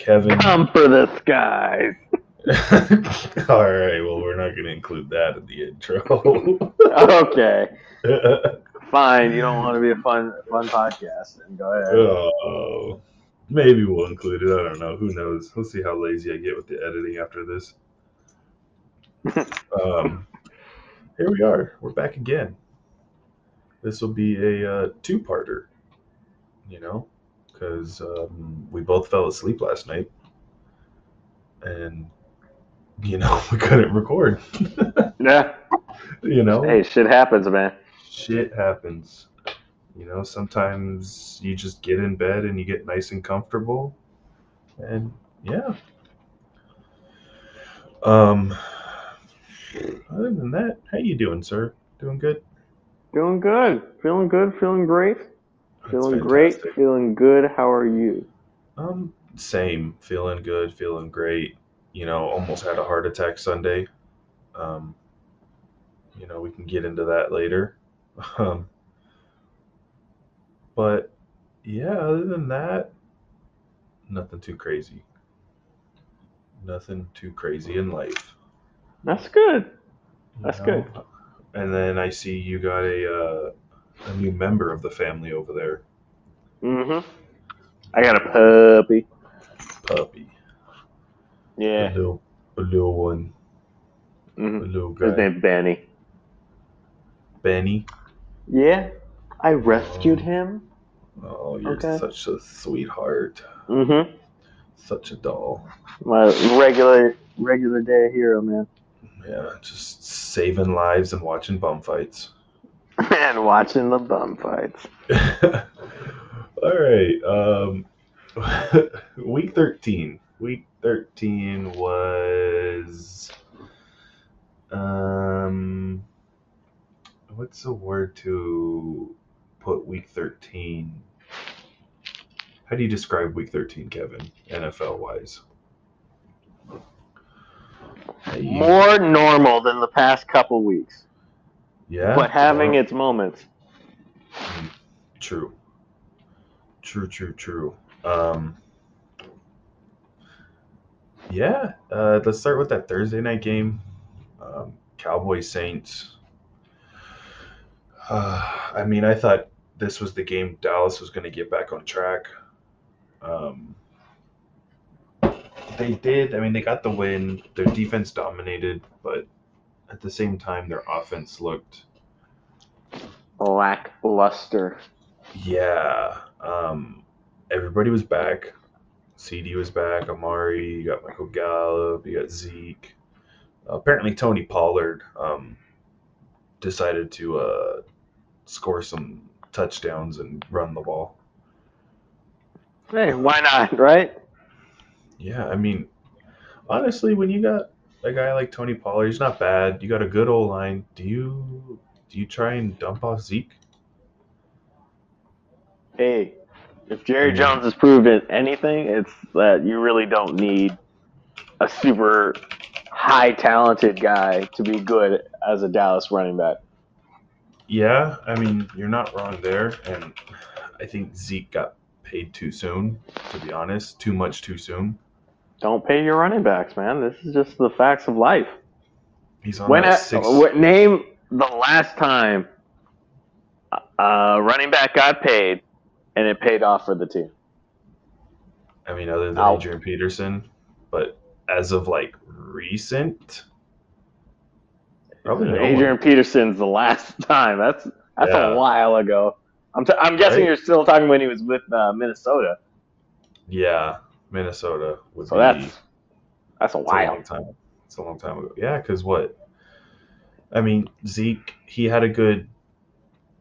Kevin. Come for the skies. All right. Well, we're not going to include that in the intro. Okay, fine. You don't want to be a fun fun podcast, then go ahead. oh, maybe we'll include it. I don't know. Who knows? We'll see how lazy I get with the editing after this. um, here we are. We're back again. This will be a uh, two-parter. You know, because um, we both fell asleep last night, and you know we couldn't record. Yeah. you know, Hey, shit happens, man. shit happens. You know, sometimes you just get in bed and you get nice and comfortable, and yeah. Um. Other than that, how you doing, sir? Doing good? Doing good. Feeling good. Feeling great. Feeling great. Feeling good. How are you? Um, same. Feeling good. Feeling great. You know, almost had a heart attack Sunday. Um, you know, we can get into that later. Um, but yeah, other than that, nothing too crazy. Nothing too crazy in life. That's good. you That's know? good. And then I see you got a uh, a new member of the family over there, Mm-hmm. I got a puppy. puppy. Yeah. A little, a little one, a hmm little His name's Benny. Benny. Yeah. I rescued Oh. him. Oh, you're Okay. such a sweetheart. Mm-hmm. Such a doll. My regular regular day hero, man. Yeah, just saving lives and watching bum fights. And watching the bum fights. All right. Um, week 13. Week 13 was. Um, what's the word to put week 13? How do you describe week 13, Kevin, NFL wise? More normal than the past couple weeks, Yeah. but having Well, its moments. True. True, true, true. Um, yeah, uh, let's start with that Thursday night game. Um, Cowboys Saints. Uh, I mean, I thought this was the game Dallas was going to get back on track. Um, they did. I mean, they got the win. Their defense dominated, but at the same time, their offense looked Lackluster. Yeah. Um, everybody was back. CD was back. Amari. You got Michael Gallup. You got Zeke. apparently, Tony Pollard um, decided to uh, score some touchdowns and run the ball. Hey, why not, right? Yeah, I mean, honestly, when you got a guy like Tony Pollard, he's not bad. You got a good old line. Do you do you try and dump off Zeke? Hey, if Jerry. Jones has proven anything, it's that you really don't need a super high talented guy to be good as a Dallas running back. Yeah, I mean, you're not wrong there. And I think Zeke got paid too soon, to be honest. Too much too soon. Don't pay your running backs, man. This is just the facts of life. He's on When a, six. what, name the last time a running back got paid and it paid off for the team? I mean, other than Ow. Adrian Peterson. But as of like recent, probably no Adrian one. Peterson's the last time. That's that's Yeah. a while ago. I'm, t- I'm guessing Right. you're still talking when he was with uh, Minnesota. Yeah, Minnesota would So be. that's that's a It's a long time. It's a long time ago. Yeah, because what? I mean, Zeke, he had a good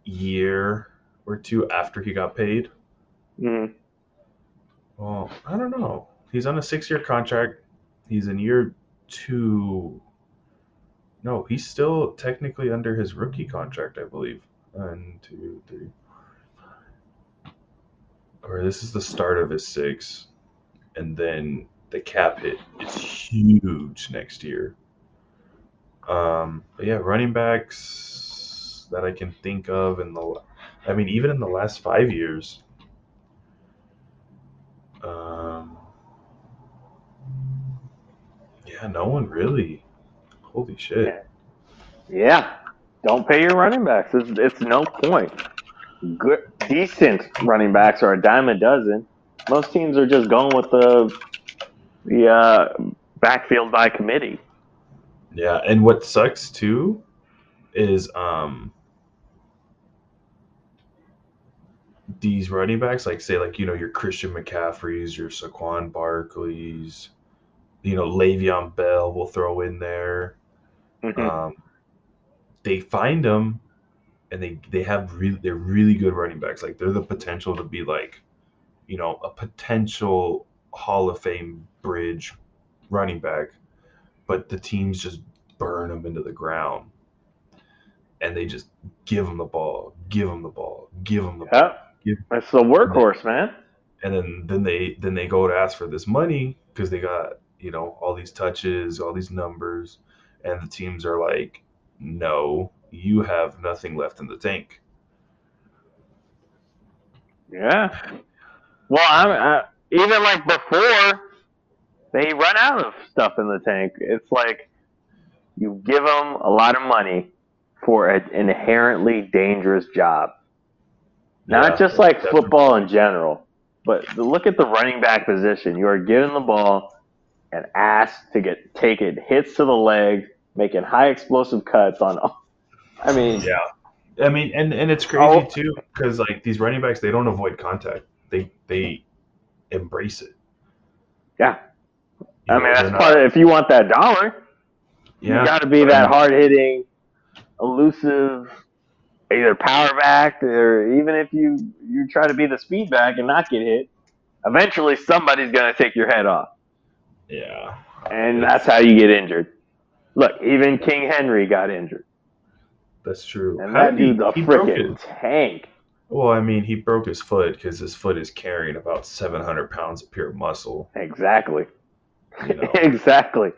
year or two after he got paid. Mhm. Well, I don't know. He's on a six-year contract. He's in year two. No, he's still technically under his rookie contract, I believe. One, two, three. Or this is the start of his six, and then the cap hit is huge next year. Um, but yeah, running backs that I can think of in the, I mean, even in the last five years. Um, Yeah, no one really. Holy shit. Yeah, don't pay your running backs. It's, it's no point. Good, decent running backs are a dime a dozen. Most teams are just going with the the uh, backfield by committee. Yeah, and what sucks too is um these running backs, like say like you know your Christian McCaffreys, your Saquon Barkleys, you know Le'Veon Bell will throw in there. Mhm. Um, they find them, and they they have really they're really good running backs. Like they're the potential to be like, you know, a potential Hall of Fame bridge running back, but the teams just burn them into the ground, and they just give them the ball, give them the ball, give them the ball, Yeah, Give- that's the workhorse, man. and then then they then they go to ask for this money because they got you know all these touches, all these numbers, and the teams are like, no, you have nothing left in the tank. Yeah. Well, I'm I, even like before they run out of stuff in the tank. It's like you give them a lot of money for an inherently dangerous job. Not Yeah, just like definitely. football in general, but look at the running back position. You are given the ball and asked to get take it hits to the leg, making high explosive cuts on. I mean, Yeah. I mean, and and it's crazy Oh. too because like these running backs, they don't avoid contact. They they embrace it. yeah. You I know, mean, that's not- uh, part. Of, if you want that dollar, Yeah, You got to be that hard hitting, elusive, either power back or even if you you try to be the speed back and not get hit, eventually somebody's gonna take your head off, Yeah, and that's how you get injured. Look, even King Henry got injured, that's true. and How that dude's a freaking tank. Well, I mean, he broke his foot because his foot is carrying about 700 pounds of pure muscle. Exactly, You know, exactly.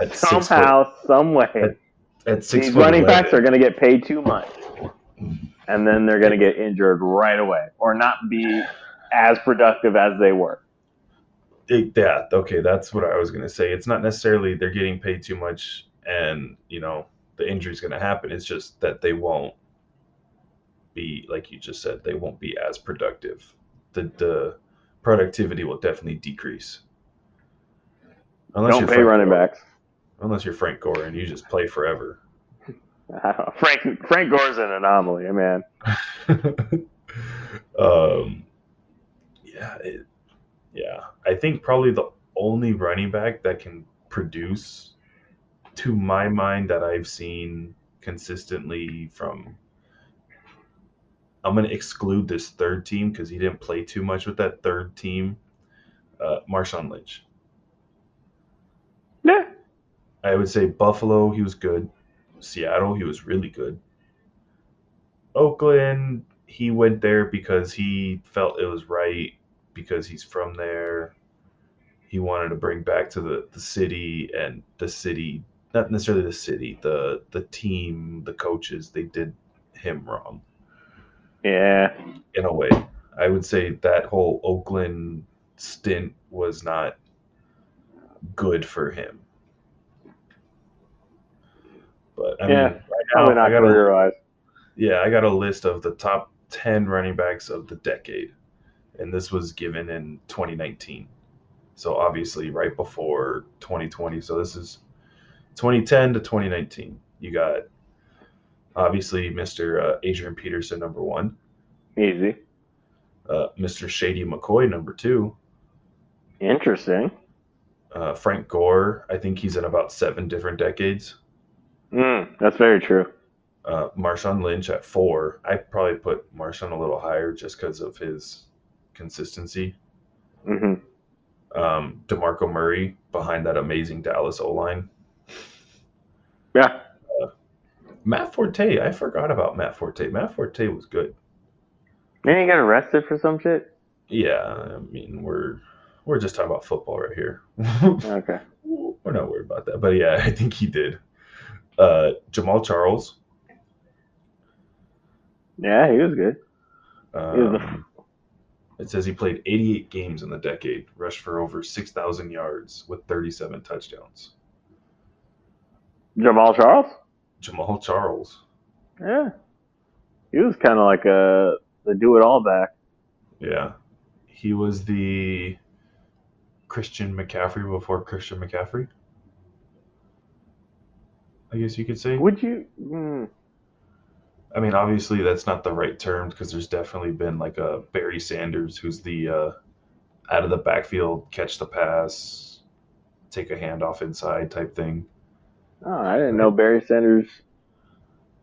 at six foot, Somehow, some way, at six these running backs are gonna get paid too much, and then they're gonna get injured right away or not be as productive as they were. It- yeah, okay, that's what I was gonna say. It's not necessarily they're getting paid too much, and you know the injury's gonna happen. It's just that they won't be like you just said. They won't be as productive. The the productivity will definitely decrease. Unless Don't you're pay Frank running Gore. backs. Unless you're Frank Gore and you just play forever. I don't know. Frank Frank Gore's an anomaly, man. um, yeah, it, yeah. I think probably the only running back that can produce, to my mind, that I've seen consistently from. I'm going to exclude this third team because he didn't play too much with that third team. Uh, Marshawn Lynch. Yeah. I would say Buffalo, he was good. Seattle, he was really good. Oakland, he went there because he felt it was right because he's from there. He wanted to bring back to the, the city and the city, not necessarily the city, the the team, the coaches, they did him wrong Yeah. in a way. I would say that whole Oakland stint was not good for him. But I Yeah, mean, right now, I not got a, career yeah, I got a list of the top 10 running backs of the decade. And this was given in 2019. So obviously right before 2020. So this is 2010 to 2019. You got obviously Mr. Uh, Adrian Peterson, number one. Easy. Uh, Mr. Shady McCoy, number two. Interesting. Uh, Frank Gore, I think he's in about seven different decades. Mm, that's very true. Uh, Marshawn Lynch at four. I probably put Marshawn a little higher just because of his consistency. hmm Um, DeMarco Murray behind that amazing Dallas O line. Yeah. Matt Forte, I forgot about Matt Forte. Matt Forte was good. Then he got arrested for some shit. Yeah, I mean we're we're just talking about football right here. Okay. we're not worried about that, but yeah, I think he did. Uh, Jamaal Charles. Yeah, he was good. was the- Um, it says he played 88 games in the decade, rushed for over 6,000 yards with 37 touchdowns. Jamaal Charles. Jamaal Charles. Yeah, he was kind of like a the do it all back. Yeah, he was the Christian McCaffrey before Christian McCaffrey. I guess you could say. Would you? Mm, I mean, obviously that's not the right term because there's definitely been like a Barry Sanders who's the uh, out of the backfield, catch the pass, take a handoff inside type thing. Oh, I didn't know Barry Sanders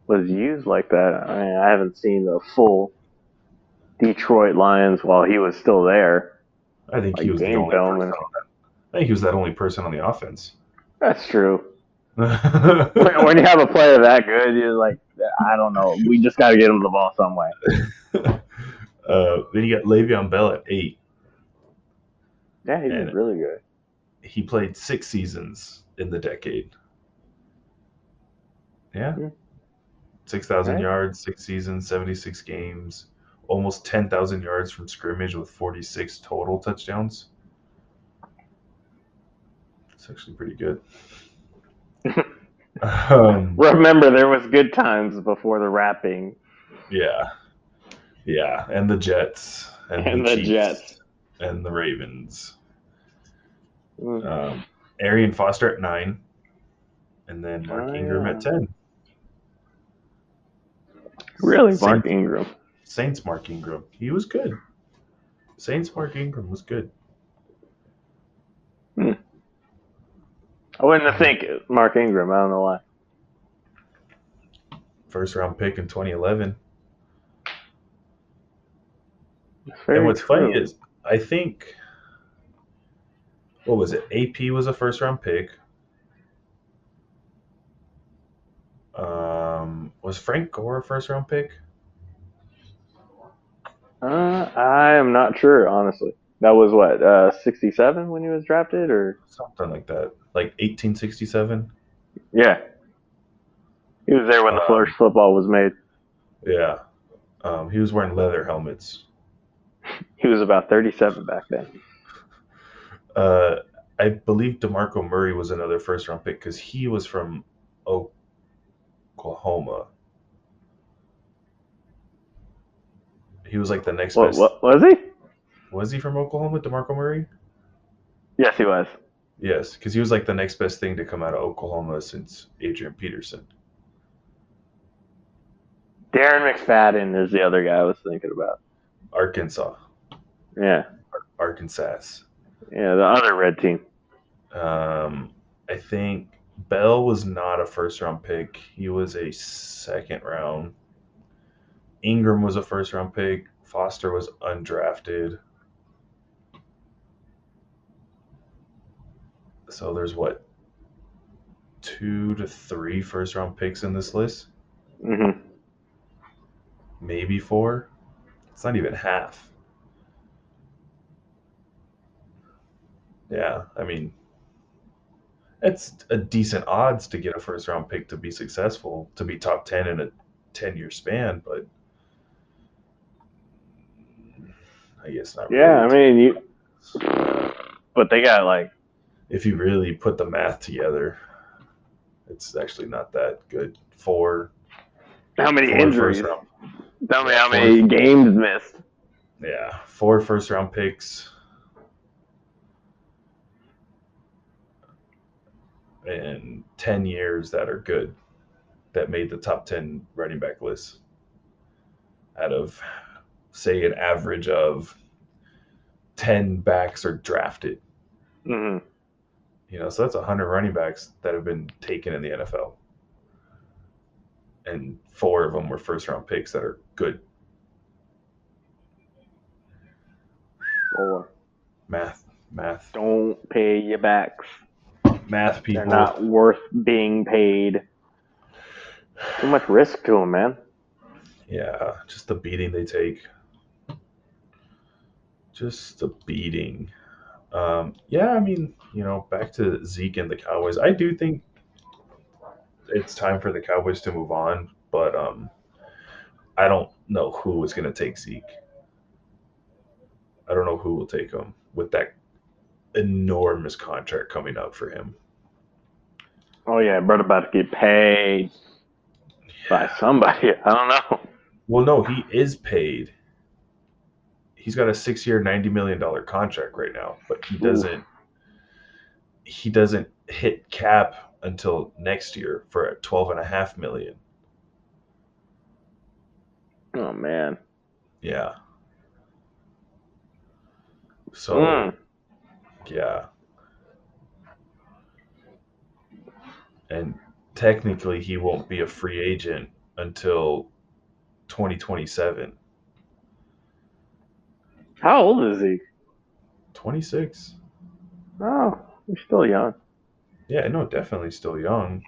was used like that. I mean, I haven't seen the full Detroit Lions while he was still there. I think he was the only film person. I think he was that only person on the offense. That's true. When, when you have a player that good, you're like, I don't know. We just got to get him the ball some way. uh, then you got Le'Veon Bell at eight. Yeah, he's And- really good. He played six seasons in the decade. Yeah. Yeah. 6,000 Right. yards, six seasons, 76 games, almost 10,000 yards from scrimmage with 46 total touchdowns. It's actually pretty good. um, Remember, there was good times before the rapping. yeah. Yeah. And the Jets. And, And the Chiefs, Jets. And the Ravens. Mm. Um, Arian Foster at nine. And then Mark Oh, Ingram yeah. at 10. Really, Saints- Mark Ingram. Saints Mark Ingram. He was good. Saints Mark Ingram was good. I wouldn't think it, Mark Ingram. I don't know why. First round pick in 2011. Very and what's funny is, I think, what was it? AP was a first round pick. Um, was Frank Gore a first round pick? Uh, I am not sure, honestly. That was what, uh, 67 when he was drafted, or Something like that. Like 1867? yeah, he was there when the Um, first football was made. Yeah. Um, he was wearing leather helmets. He was about 37 back then. Uh, I believe DeMarco Murray was another first round pick because he was from Oklahoma. He was like the next What, best. what was he? Was he from Oklahoma, DeMarco Murray? Yes, he was. Yes, because he was like the next best thing to come out of Oklahoma since Adrian Peterson. Darren McFadden is the other guy I was thinking about. Arkansas, Yeah, Arkansas. yeah, the other red team. Um, I think Bell was not a first round pick. He was a second round. Ingram was a first round pick. Foster was undrafted. So there's what two to three first round picks in this list, hmm maybe four. It's not even half. Yeah, I mean, it's a decent odds to get a first round pick to be successful, to be top 10 in a 10 year span, but I guess not Yeah, I really. mean, you, but they got like if you really put the math together, it's actually not that good. Four, how many four injuries? round, Tell me how many games missed. yeah, four first round picks. In 10 years that are good that made the top 10 running back list out of, say, an average of 10 backs are drafted. hmm You know, so that's 100 running backs that have been taken in the NFL. And four of them were first round picks that are good. Or Math, math, don't pay your backs. math people. They're not worth being paid. Too much risk to them, man. Yeah, just the beating they take. Just the beating. Um, yeah, I mean, you know, back to Zeke and the Cowboys. I do think it's time for the Cowboys to move on, but um, I don't know who is going to take Zeke. I don't know who will take him with that enormous contract coming up for him. Oh yeah, brother about to get paid by somebody. I don't know. Well, no, he is paid. He's got a six-year, ninety million dollar contract right now, but he doesn't. He doesn't hit cap until next year for twelve and a half million. Oh man. Yeah. So Mm. yeah. And technically, he won't be a free agent until 2027. How old is he? 26. Oh, he's still young. Yeah, no, definitely still young.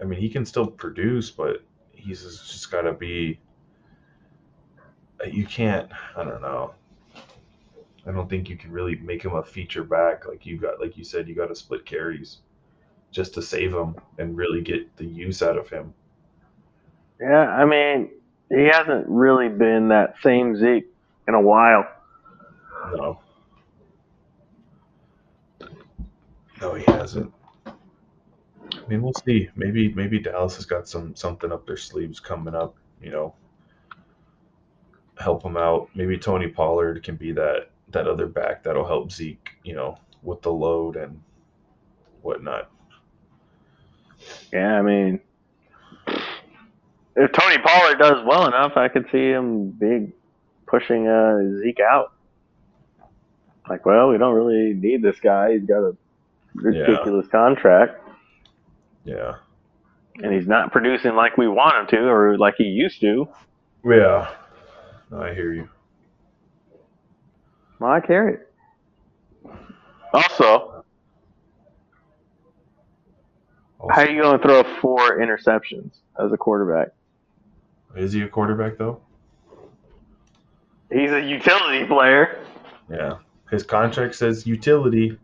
I mean, he can still produce, but he's just got to be. Uh, you can't. I don't know. I don't think you can really make him a feature back like you got. Like you said, you got to split carries just to save him and really get the use out of him. Yeah, I mean, he hasn't really been that same Zeke in a while. No. No, he hasn't. I mean, we'll see. Maybe maybe Dallas has got some something up their sleeves coming up. You know, help him out. Maybe Tony Pollard can be that that other back that'll help Zeke. You know, with the load and whatnot. Yeah, I mean, if Tony Pollard does well enough, I could see him big pushing uh, Zeke out. Like, well, we don't really need this guy. He's got a ridiculous contract, Yeah. and he's not producing like we want him to or like he used to. Yeah. No, I hear you. Well, I carry it. Also, how are you going to throw four interceptions as a quarterback? Is he a quarterback though? He's a utility player. Yeah. His contract says utility.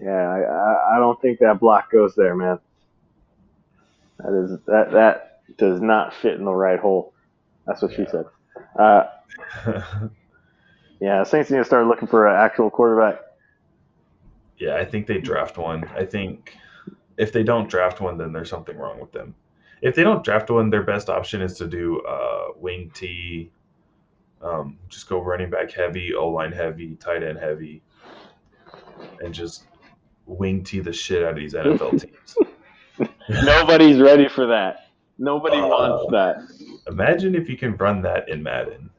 Yeah, I, I, don't think that block goes there, man. That is that that does not fit in the right hole. That's what she said. Uh, yeah, Saints need to start looking for an actual quarterback. Yeah, I think they draft one. I think if they don't draft one, then there's something wrong with them. If they don't draft one, their best option is to do uh, wing T, um, just go running back heavy, O line heavy, tight end heavy, and just wing T the shit out of these NFL teams. Nobody's ready for that. Nobody Uh, wants that. Imagine if you can run that in Madden.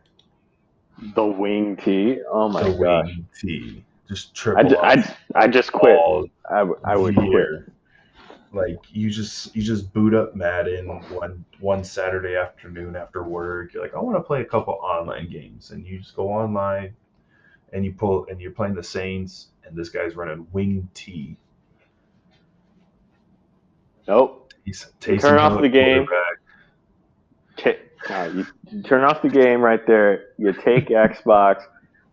The wing tee. Oh my the gosh. wing T, just I, triple ju- I, up I just quit. I, I would quit. Like you just you just boot up Madden one one Saturday afternoon after work. You're like, I want to play a couple online games, and you just go online, and you pull and you're playing the Saints, and this guy's running wing T. Nope. He's turn off the game. quarterback. Ta- uh, you, you turn off the game right there. You take Xbox.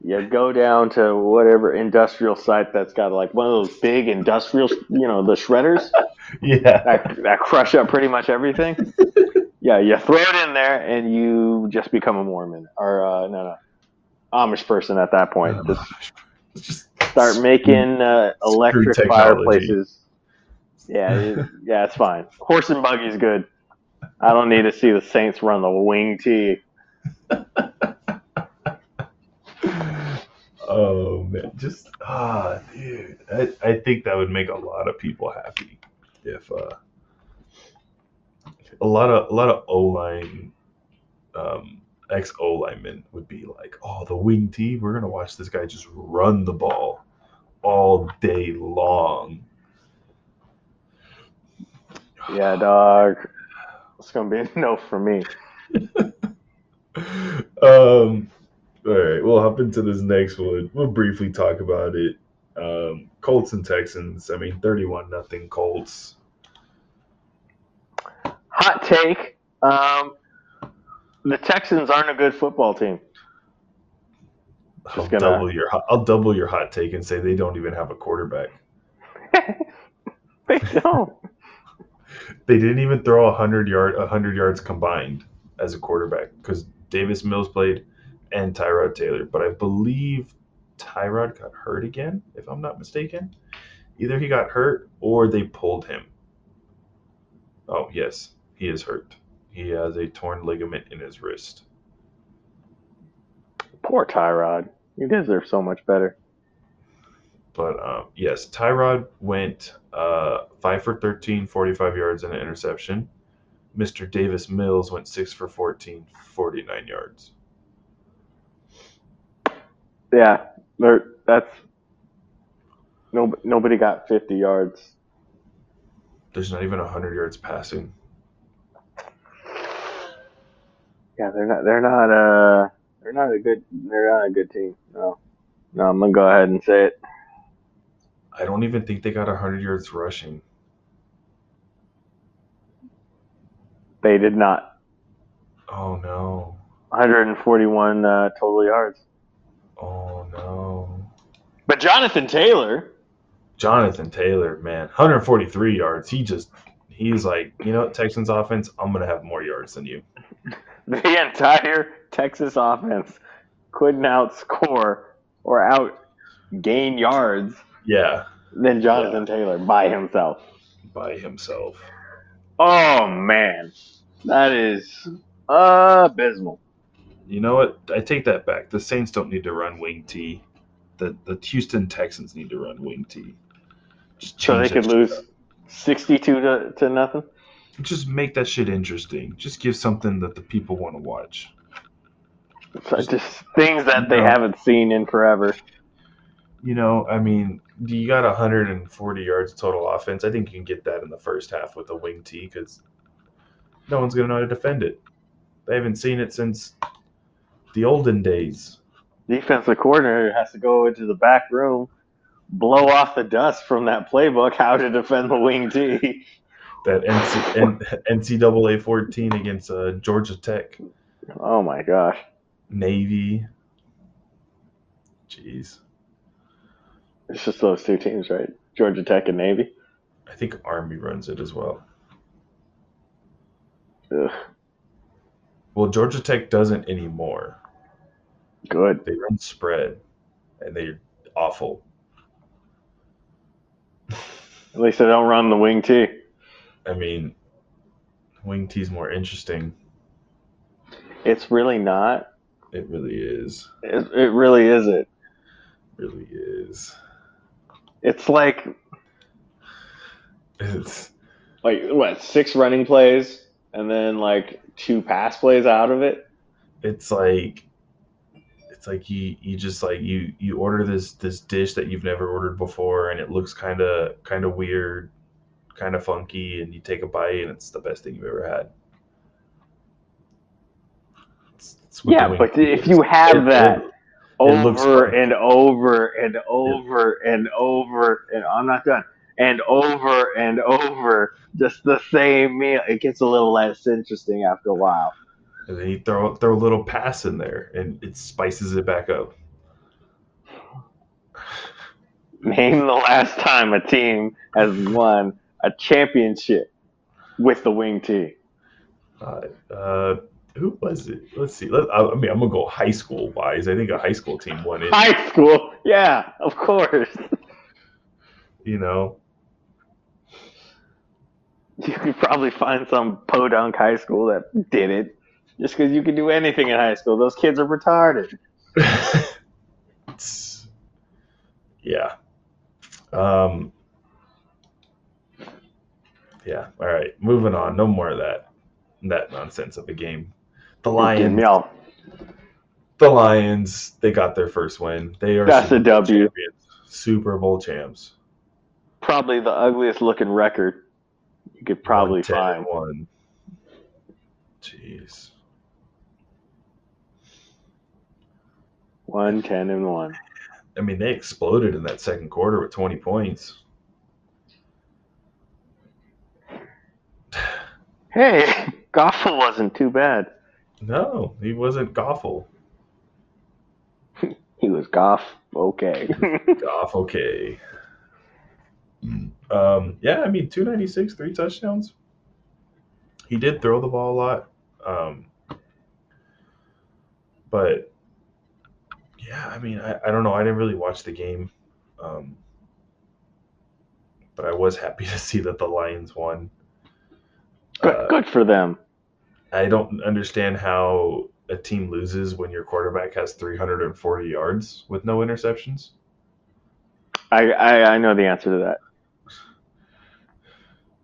You go down to whatever industrial site that's got like one of those big industrial, you know, the shredders Yeah, that, that crush up pretty much everything. Yeah, you throw it in there and you just become a Mormon or uh, no, no, Amish person at that point. Just just start making uh, electric fireplaces. Yeah, it- yeah, it's fine. Horse and buggy's good. I don't need to see the Saints run the wing tee. Oh man, just ah, dude. I, I think that would make a lot of people happy if uh, a lot of a lot of O line, um, ex O linemen would be like, "Oh, the wing T, we're gonna watch this guy just run the ball all day long." Yeah, dog. It's gonna be a no for me. um, all right, we'll hop into this next one. We'll briefly talk about it. Um, Colts and Texans. I mean, thirty-one nothing Colts. Hot take. Um, the Texans aren't a good football team. I'll gonna- double your hot- I'll double your hot take and say they don't even have a quarterback. they don't. They didn't even throw a hundred yard a hundred yards combined as a quarterback because Davis Mills played and Tyrod Taylor. But I believe Tyrod got hurt again, if I'm not mistaken. Either he got hurt or they pulled him. Oh, yes, he is hurt. He has a torn ligament in his wrist. Poor Tyrod. He deserves so much better. But um, yes, Tyrod went uh, 5 for 13, 45 yards and an interception. Mr. Davis Mills went 6 for 14, 49 yards. Yeah, there, that's no, nobody got 50 yards. There's not even 100 yards passing. Yeah, they're not. They're not. Uh, they're not a good. They're not a good team. No, no. I'm gonna go ahead and say it. I don't even think they got 100 yards rushing. They did not. Oh no. 141 uh, total yards. Oh no. But Jonathan Taylor. Jonathan Taylor, man, 143 yards. He just, he's like, you know, Texans offense, I'm gonna have more yards than you. The entire Texas offense couldn't outscore or out gain yards Yeah, than Jonathan Taylor by himself. by himself. Oh man, that is abysmal. You know what? I take that back. The Saints don't need to run wing T. The the Houston Texans need to run wing T. Just So they could lose up. 62 to, to nothing. Just make that shit interesting. Just give something that the people want to watch. So just things that they No. haven't seen in forever. You know, I mean, you got 140 yards total offense. I think you can get that in the first half with a wing T because no one's going to know how to defend it. They haven't seen it since the olden days. Defensive coordinator has to go into the back room, blow off the dust from that playbook, how to defend the wing T. That NC, NCAA 14 against uh, Georgia Tech, Oh my gosh. Navy. Jeez. It's just those two teams, right? Georgia Tech and Navy. I think Army runs it as well. Ugh, Well, Georgia Tech doesn't anymore. Good. They run spread, and they're awful. At least they don't run the wing T. I mean, wing T's more interesting. It's really not. It really is. It, it really isn't. really is. It's like It's like what six running plays and then like two pass plays out of it. it's like it's like you you just like you you order this this dish that you've never ordered before and it looks kind of kind of weird kind of funky and you take a bite and it's the best thing you've ever had. It's- it's Yeah, but if you have It- that it- over and over and over and over and I'm not done and over and over just the same meal it gets a little less interesting after a while and then you throw throw a little pass in there and it spices it back up. Name the last time a team has won a championship with the wing tee. uh, uh who was it? Let's see. Let, I, I mean i'm gonna go high school wise. I think a high school team won it. High school? Yeah of course. You know? You could probably find some podunk high school that did it just because you can do anything in high school those kids are retarded yeah. Um, yeah. All right. Moving on. No more of that. That nonsense of a game. The Lions. The Lions. They got their first win. They are That's a Super W. champions. Super Bowl champs. probably the ugliest looking record you could probably 110 find One. Jeez. One ten and one I mean, they exploded in that second quarter with 20 points. hey Goffle wasn't too bad No, he wasn't Goffle. he was Goff okay Goff, okay. Um, yeah, I mean, 296, three touchdowns. He did throw the ball a lot. Um, but yeah, I mean, I, I don't know. I didn't really watch the game. Um, but I was happy to see that the Lions won. Good, Uh, good for them. I don't understand how a team loses when your quarterback has 340 yards with no interceptions. I, I I know the answer to that.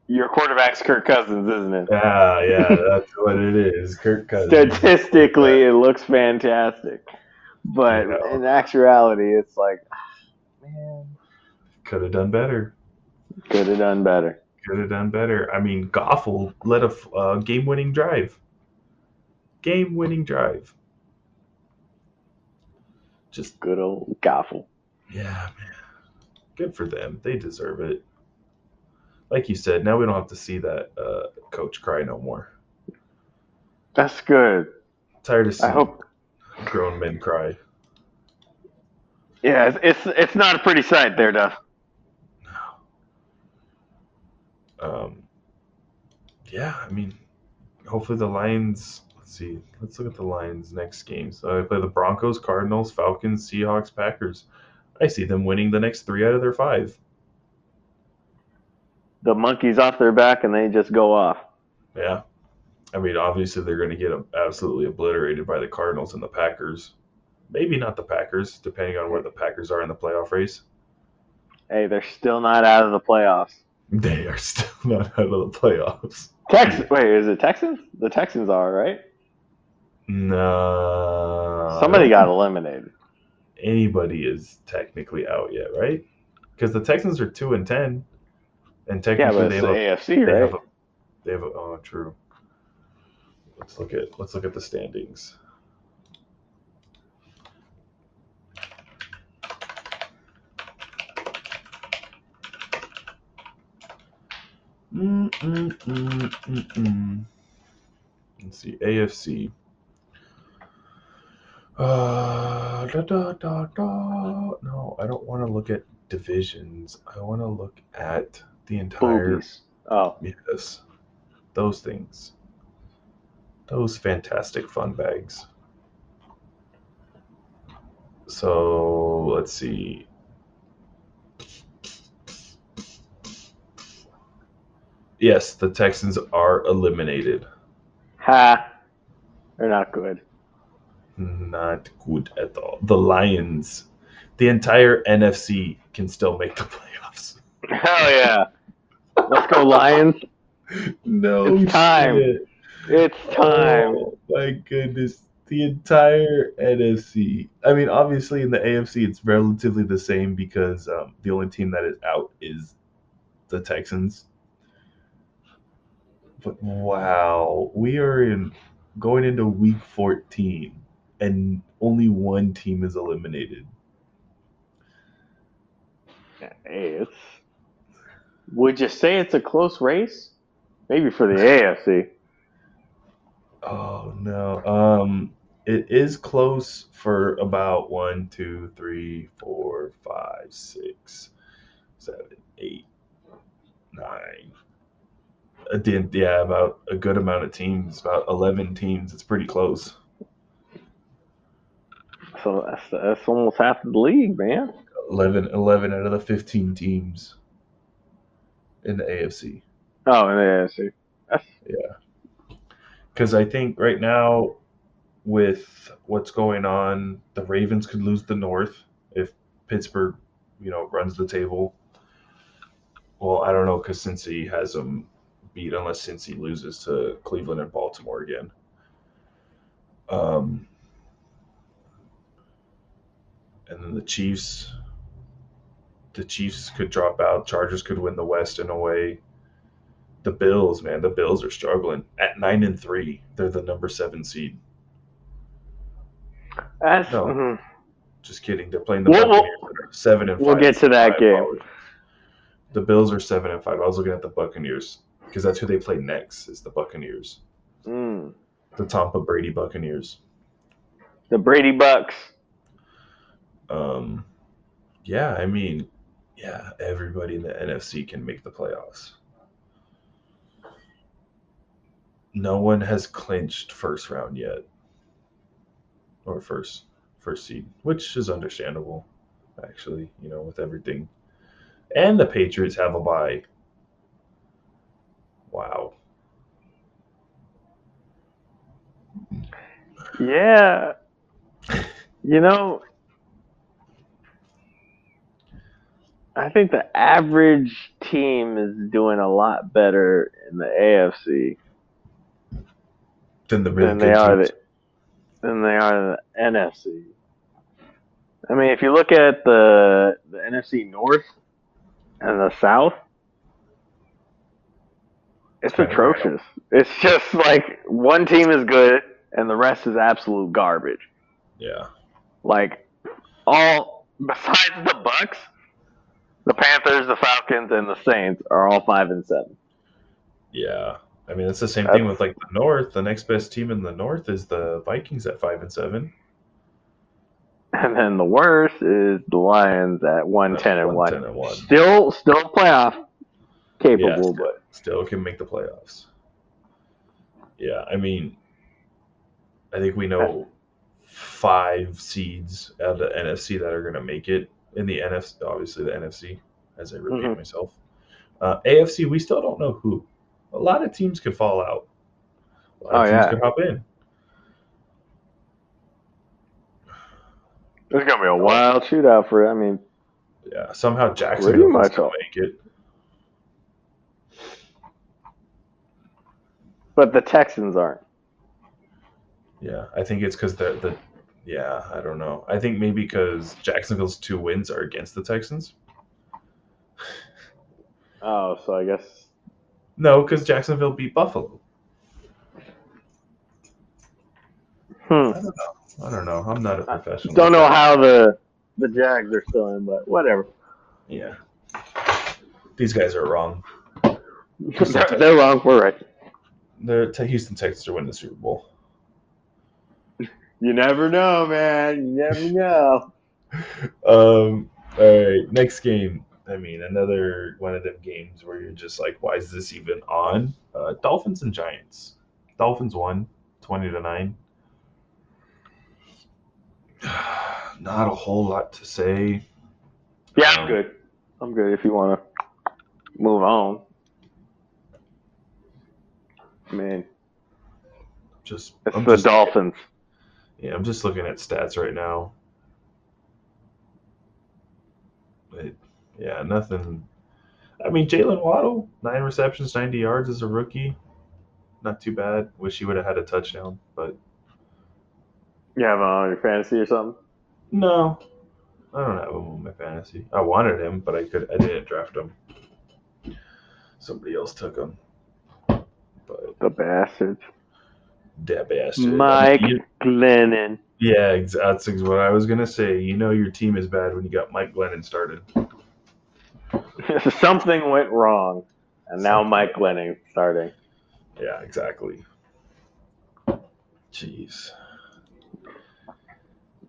Your quarterback's Kirk Cousins, isn't it? Ah, yeah, that's what it is. Kirk Cousins. Statistically, it looks fantastic, but Yeah. in actuality, it's like, man, Could have done better. could have done better. Could have done better. I mean, Goffel led a uh, game-winning drive. Game-winning drive. Just Good old Goffle. yeah, man. Good for them. They deserve it. Like you said, now we don't have to see that uh, coach cry no more. That's good. Tired of I seeing hope. Grown men cry. Yeah, it's it's, it's not a pretty sight there, Duff. No. Um, yeah, I mean, hopefully the Lions. Let's see. Let's look at the Lions' next game. So they play the Broncos, Cardinals, Falcons, Seahawks, Packers. I see them winning the next three out of their five. The monkey's off their back and they just go off. Yeah. I mean, obviously they're going to get absolutely obliterated by the Cardinals and the Packers. Maybe not the Packers, depending on where the Packers are in the playoff race. Hey, they're still not out of the playoffs. They are still not out of the playoffs. Texas. Wait, is it Texans? The Texans are right. No. Somebody got eliminated. anybody is technically out yet, right? Because the Texans are two and ten, and Yeah, technically but they have the a, AFC, they right? have a they have a oh true. Let's look at let's look at the standings. Mm, mm, mm, mm, mm. Let's see, AFC. Uh, da, da, da, da. No, I don't want to look at divisions. I want to look at the entire. Boobies. Oh, Yes, those things. Those fantastic fun bags. So let's see. Yes, the Texans are eliminated. ha! They're not good. Not good at all. The Lions, the entire NFC can still make the playoffs. Hell yeah! Let's go Lions. No, It's time. shit. It's time. Oh my goodness. The entire NFC. I mean, obviously in the AFC it's relatively the same because um, the only team that is out is the Texans. But wow, we are in going into week 14 and only one team is eliminated. Hey, it's. Would you say it's a close race? Maybe for the AFC. Oh no. Um it is close for about one, two, three, four, five, six, seven, eight, nine. The- Yeah, about a good amount of teams, about eleven teams. It's pretty close. So that's, that's almost half the league, man. 11, 11 out of the fifteen teams in the AFC. Oh, in the AFC. That's Because I think right now, with what's going on, the Ravens could lose the North if Pittsburgh, you know, runs the table. Well, I don't know because Cincy has them beat unless Cincy loses to Cleveland and Baltimore again. Um, and then the Chiefs, the Chiefs could drop out. Chargers could win the West in a way. The Bills, man, the Bills are struggling at nine and three. They're the number seven seed. that's. No. mhm. Just kidding. They're playing the We'll- Buccaneers. seven and. five. we'll five. get to that My game. apologies. The Bills are seven and five. I was looking at the Buccaneers because that's who they play next. Is the Buccaneers, Mm. the Tampa Brady Buccaneers. The Brady Bucks. Um, yeah, I mean, yeah, everybody in the NFC can make the playoffs. No one has clinched first round yet, or first first seed, which is understandable, actually. You know, with everything and the Patriots have a bye. Wow. Yeah. You know, I think the average team is doing a lot better in the AFC Then the really than good they are teams. the, than they are the NFC. I mean, if you look at the the NFC North and the South, it's atrocious. It's just like one team is good and the rest is absolute garbage. Yeah. Like all besides the Bucks, the Panthers, the Falcons, and the Saints are all five and seven. Yeah. I mean, it's the same thing with like the North. The next best team in the North is the Vikings at five and seven. And then the worst is the Lions at one ten and one. 110 and one. Still, still playoff capable, Yeah. but Still can make the playoffs. Yeah, I mean, I think we know five seeds out of the NFC that are going to make it in the NFC. Obviously, the NFC, as I repeat Mhm. myself. Uh, AFC, we still don't know who. A lot of teams could fall out. A lot of Oh, teams yeah. could hop in. it's gonna be a wild shootout for. I mean, Yeah, somehow Jacksonville can much still all. make it. but the Texans aren't. Yeah, I think it's because the the yeah, I don't know. I think maybe because Jacksonville's two wins are against the Texans. Oh, so I guess No, because Jacksonville beat Buffalo. hmm. I don't know. I don't know. I'm not a professional. don't know how the the Jags are still in, but whatever. Yeah. These guys are wrong. they're, they're wrong. We're right. The Houston Texans are winning the Super Bowl. You never know, man. You never know. Um. All right. Next game. I mean, another one of them games where you're just like, why is this even on? Uh, Dolphins and Giants. Dolphins won, twenty to nine. Not a whole lot to say. Yeah, Um, I'm good. I'm good. If you want to move on, man, Just it's I'm the just- Dolphins. Yeah, I'm just looking at stats right now. It, yeah, nothing. I mean, Jaylen Waddle, nine receptions, 90 yards as a rookie. Not too bad. Wish he would have had a touchdown, but You have him on your fantasy or something? no, I don't have him on my fantasy. I wanted him, but I could. I didn't draft him. Somebody else took him. But The bastards. that bastard. Mike You- Glennon. yeah, that's what I was gonna say. You know your team is bad when you got Mike Glennon started. Something went wrong, and now Mike Glennon starting. Yeah, exactly. Jeez.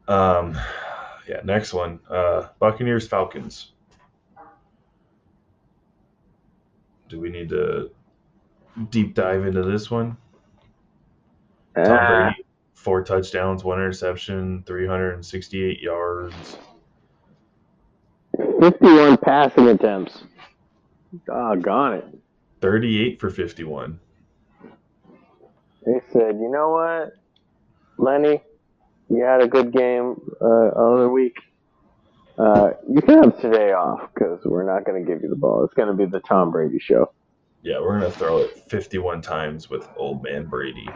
Um, yeah. Next one. Uh, Buccaneers Falcons. Do we need to deep dive into this one? Tom Ah, Brady, four touchdowns, one interception, 368 yards. 51 passing attempts. Doggone it. 38 for 51. They said, you know what, Lenny, you had a good game uh, other week. Uh, you can have today off because we're not going to give you the ball. It's going to be the Tom Brady show. Yeah, we're going to throw it 51 times with old man Brady.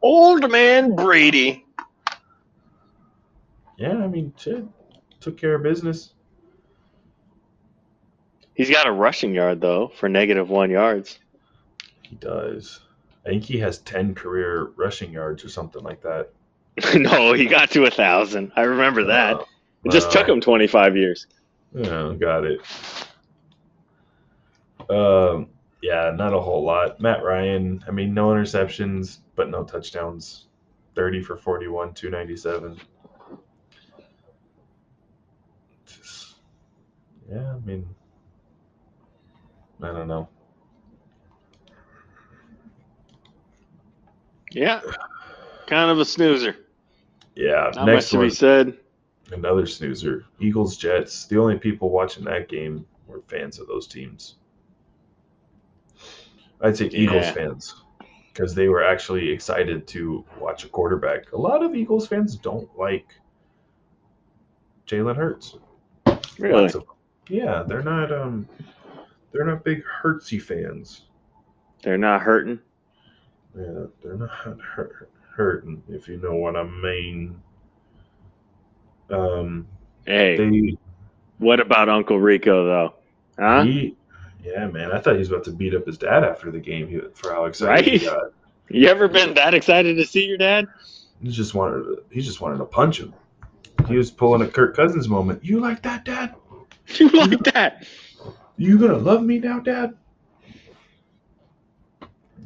Old man Brady. Yeah, I mean, shit. Took care of business. He's got a rushing yard though for negative one yards. He does. I think he has 10 career rushing yards or something like that. no, he got to a thousand. I remember that. Uh, It just took uh, him 25 years. Yeah, got it. Um, yeah, not a whole lot. Matt Ryan, I mean, no interceptions, but no touchdowns. 30 for 41, 297. Just, yeah, I mean, I don't know. Yeah, kind of a snoozer. Yeah, Not next much to one, be said. another snoozer. Eagles Jets. The only people watching that game were fans of those teams. I'd say Eagles Yeah. fans because they were actually excited to watch a quarterback. A lot of Eagles fans don't like Jalen Hurts. Really? Of- yeah, they're not um they're not big Hurtsy fans. They're not hurting. Yeah, they're not hurt, hurting if you know what I mean. Um, Hey, they what about Uncle Rico though? Huh? he, yeah, man, I thought he was about to beat up his dad after the game he, for how excited he got. You ever been that excited to see your dad? He just wanted to, he just wanted to punch him. He was pulling a Kirk Cousins moment. You like that, Dad? You like that? You gonna love me now, Dad?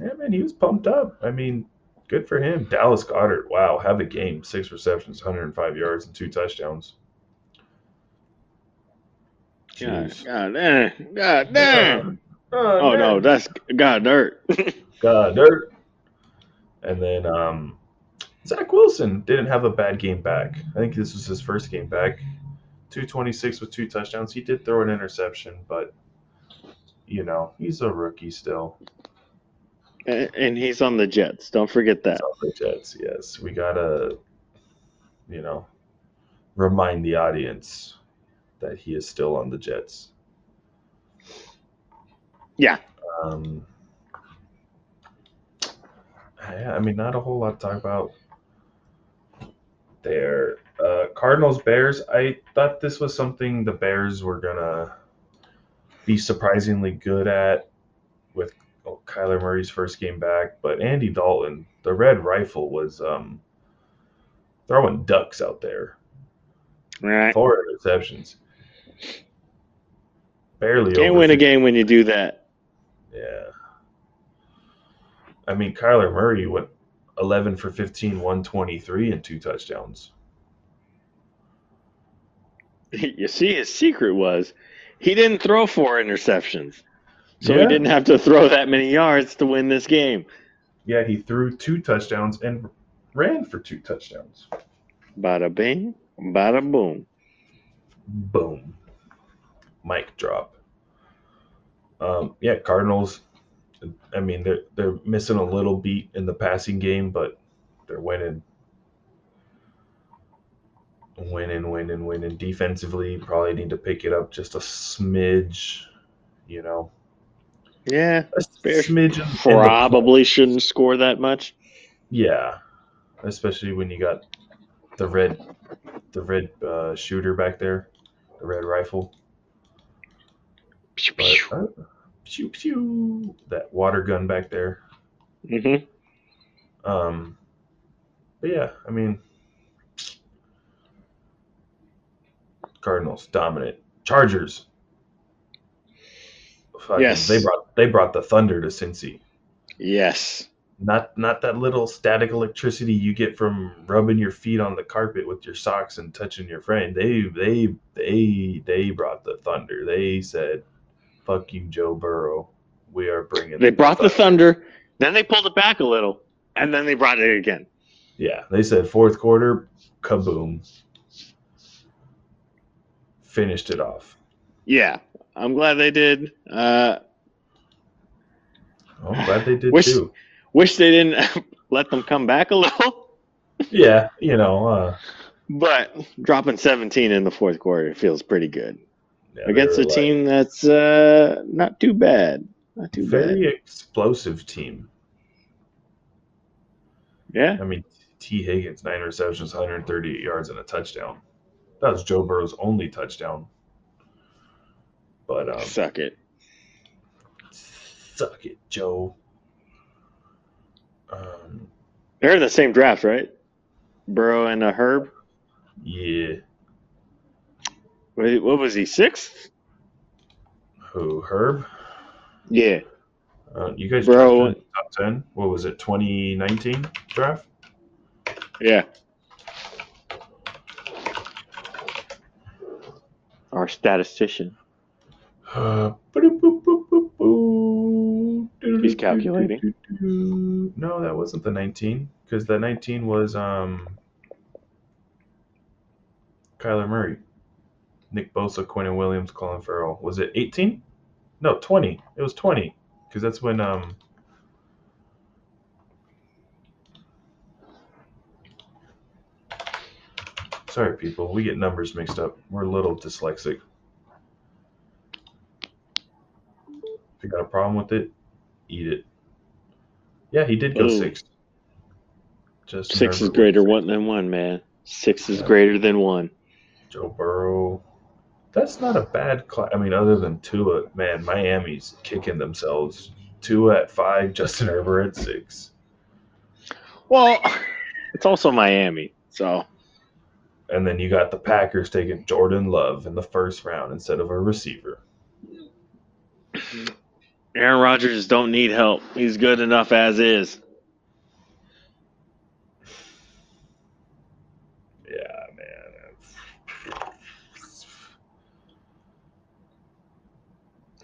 Yeah, man, he was pumped up. I mean, good for him. Dallas Goedert, wow, have a game. Six receptions, 105 yards, and two touchdowns. Jeez. God damn. God damn. Oh no, that's God dirt. Goedert. And then um, Zach Wilson didn't have a bad game back. I think this was his first game back. 226 with two touchdowns. He did throw an interception, but you know, he's a rookie still. and he's on the Jets. Don't forget that. on the Jets. Yes, we gotta, you know, remind the audience that he is still on the Jets. Yeah. Um, yeah, I mean, not a whole lot to talk about there. Uh, Cardinals Bears. I thought this was something the Bears were gonna be surprisingly good at with oh, Kyler Murray's first game back, but Andy Dalton, the Red Rifle, was um, throwing ducks out there. Right. Four interceptions. Barely. Can't win a game when you do that. Yeah. I mean, Kyler Murray went 11 for 15, 123, and two touchdowns. You see, his secret was he didn't throw four interceptions, so he didn't have to throw that many yards to win this game. Yeah, he threw two touchdowns and ran for two touchdowns. Bada bing, bada boom. Boom. Mic drop. Um, yeah, Cardinals. I mean, they're they're missing a little beat in the passing game, but they're winning. Winning, winning, winning. Defensively, probably need to pick it up just a smidge. You know, Yeah, a Bears smidge. in- in the- probably shouldn't score that much. Yeah, especially when you got the red, the red uh, shooter back there, the red rifle. Pew, But pew. uh, pew pew, that water gun back there. Mm-hmm. Um, but yeah, I mean, Cardinals dominant. Chargers. Fucking- Yes. they brought they brought the thunder to Cincy. Yes. Not not that little static electricity you get from rubbing your feet on the carpet with your socks and touching your friend. They they they they brought the thunder. They said, "Fuck you, Joe Burrow. We are bringing." They brought the thunder, then they pulled it back a little, and then they brought it again. Yeah, they said fourth quarter, kaboom. Finished it off. Yeah, I'm glad they did. Uh, I'm glad they did Wish- too. wish they didn't let them come back a little, Yeah, you know, uh, but dropping 17 in the fourth quarter feels pretty good yeah, against a like, team that's uh, not too bad. Not too very bad. explosive team. Yeah. I mean, Tee Higgins, nine receptions, 138 yards, and a touchdown. That was Joe Burrow's only touchdown. But um, Suck it. suck it, Joe. Um, They're in the same draft, right? Burrow and uh, Herb. yeah. Wait, What was he? Sixth? Who? Herb? Yeah. Uh, you guys the top 10? What was it, 2019 draft? Yeah. Our statistician. Uh. He's calculating. No, that wasn't the 19 because the 19 was um Kyler Murray. Nick Bosa, Quinnen Williams, Clelin Ferrell. Was it 18? No, 20. It was 20 because that's when um. Sorry, people. We get numbers mixed up. We're a little dyslexic. If you got a problem with it, eat it. Yeah, he did go Ooh. six. Just Six is greater one than one, man. Six is Yeah. greater than one. Joe Burrow. That's not a bad class. I mean, other than Tua, man, Miami's kicking themselves. Tua at five, Justin Herbert at six. Well, it's also Miami, so And then you got the Packers taking Jordan Love in the first round instead of a receiver. Aaron Rodgers don't need help. He's good enough as is. Yeah, man.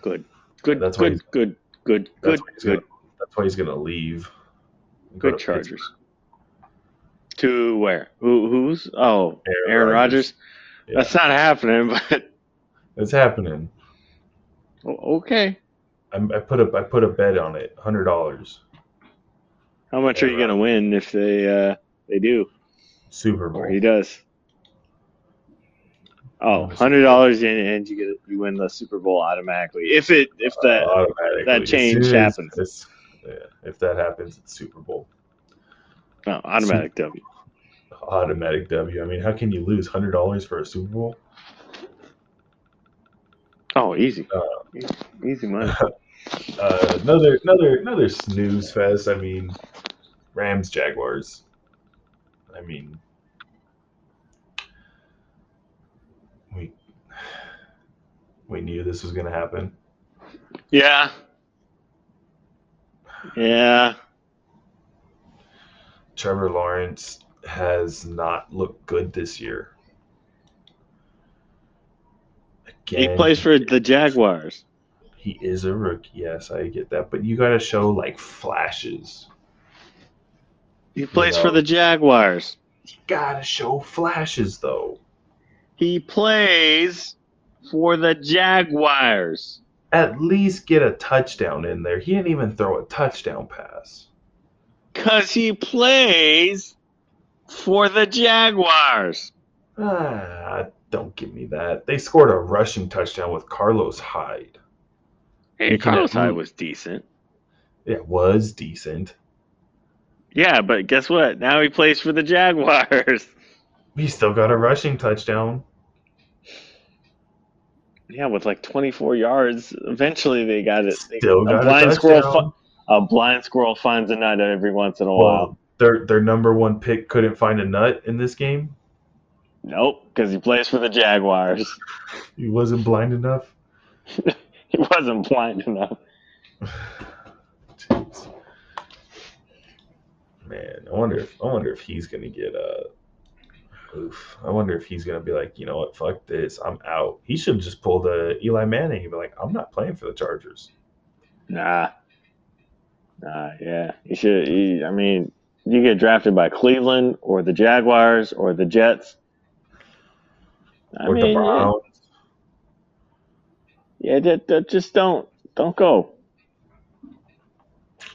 Good, good, That's good, good, good, good, That's why he's good, gonna, that's why he's gonna leave. and go good to Chargers. To where? Who? Who's? Oh, Pittsburgh. Aaron Rodgers. Yeah, That's not happening. But it's happening. okay. I, I put a I put a bet on it, hundred dollars. How much are you gonna win if they uh they do Super Bowl. or he does? Oh, Super hundred dollars and, and you get you win the Super Bowl automatically. If it if that Uh, that change soon as- happens. as- yeah, if that happens, it's Super Bowl. no automatic W. Automatic W. I mean, how can you lose hundred dollars for a Super Bowl? Oh, easy, Uh, easy, money. Uh, another another another snooze fest. I mean, Rams Jaguars. I mean, we we knew this was going to happen. Yeah. Yeah. Trevor Lawrence has not looked good this year. Again, He plays for the Jaguars. He is a rookie. Yes, I get that, but you got to show like flashes. He plays know. for the Jaguars. You got to show flashes though. He plays for the Jaguars. At least get a touchdown in there. He didn't even throw a touchdown pass. Cause he plays for the Jaguars. Ah, don't give me that. They scored a rushing touchdown with Carlos Hyde. Hey, You Carlos Hyde was decent. It was decent. Yeah, but guess what? Now he plays for the Jaguars. He still got a rushing touchdown. Yeah, with like 24 yards. Eventually, they got it. They- Still a got blind a squirrel. touchdown. Fi- a blind squirrel finds a nut every once in a while. Their their number one pick couldn't find a nut in this game. Nope, because he plays for the Jaguars. He wasn't blind enough. he wasn't blind enough. Jeez. Man, I wonder if I wonder if he's gonna get a. Oof. I wonder if he's gonna be like, you know what, fuck this, I'm out. He should just pull the uh, Eli Manning and be like, I'm not playing for the Chargers. Nah. Nah, yeah. He should. He, I mean, you get drafted by Cleveland or the Jaguars or the Jets. I or mean, the yeah, Browns. yeah that, that just don't don't go.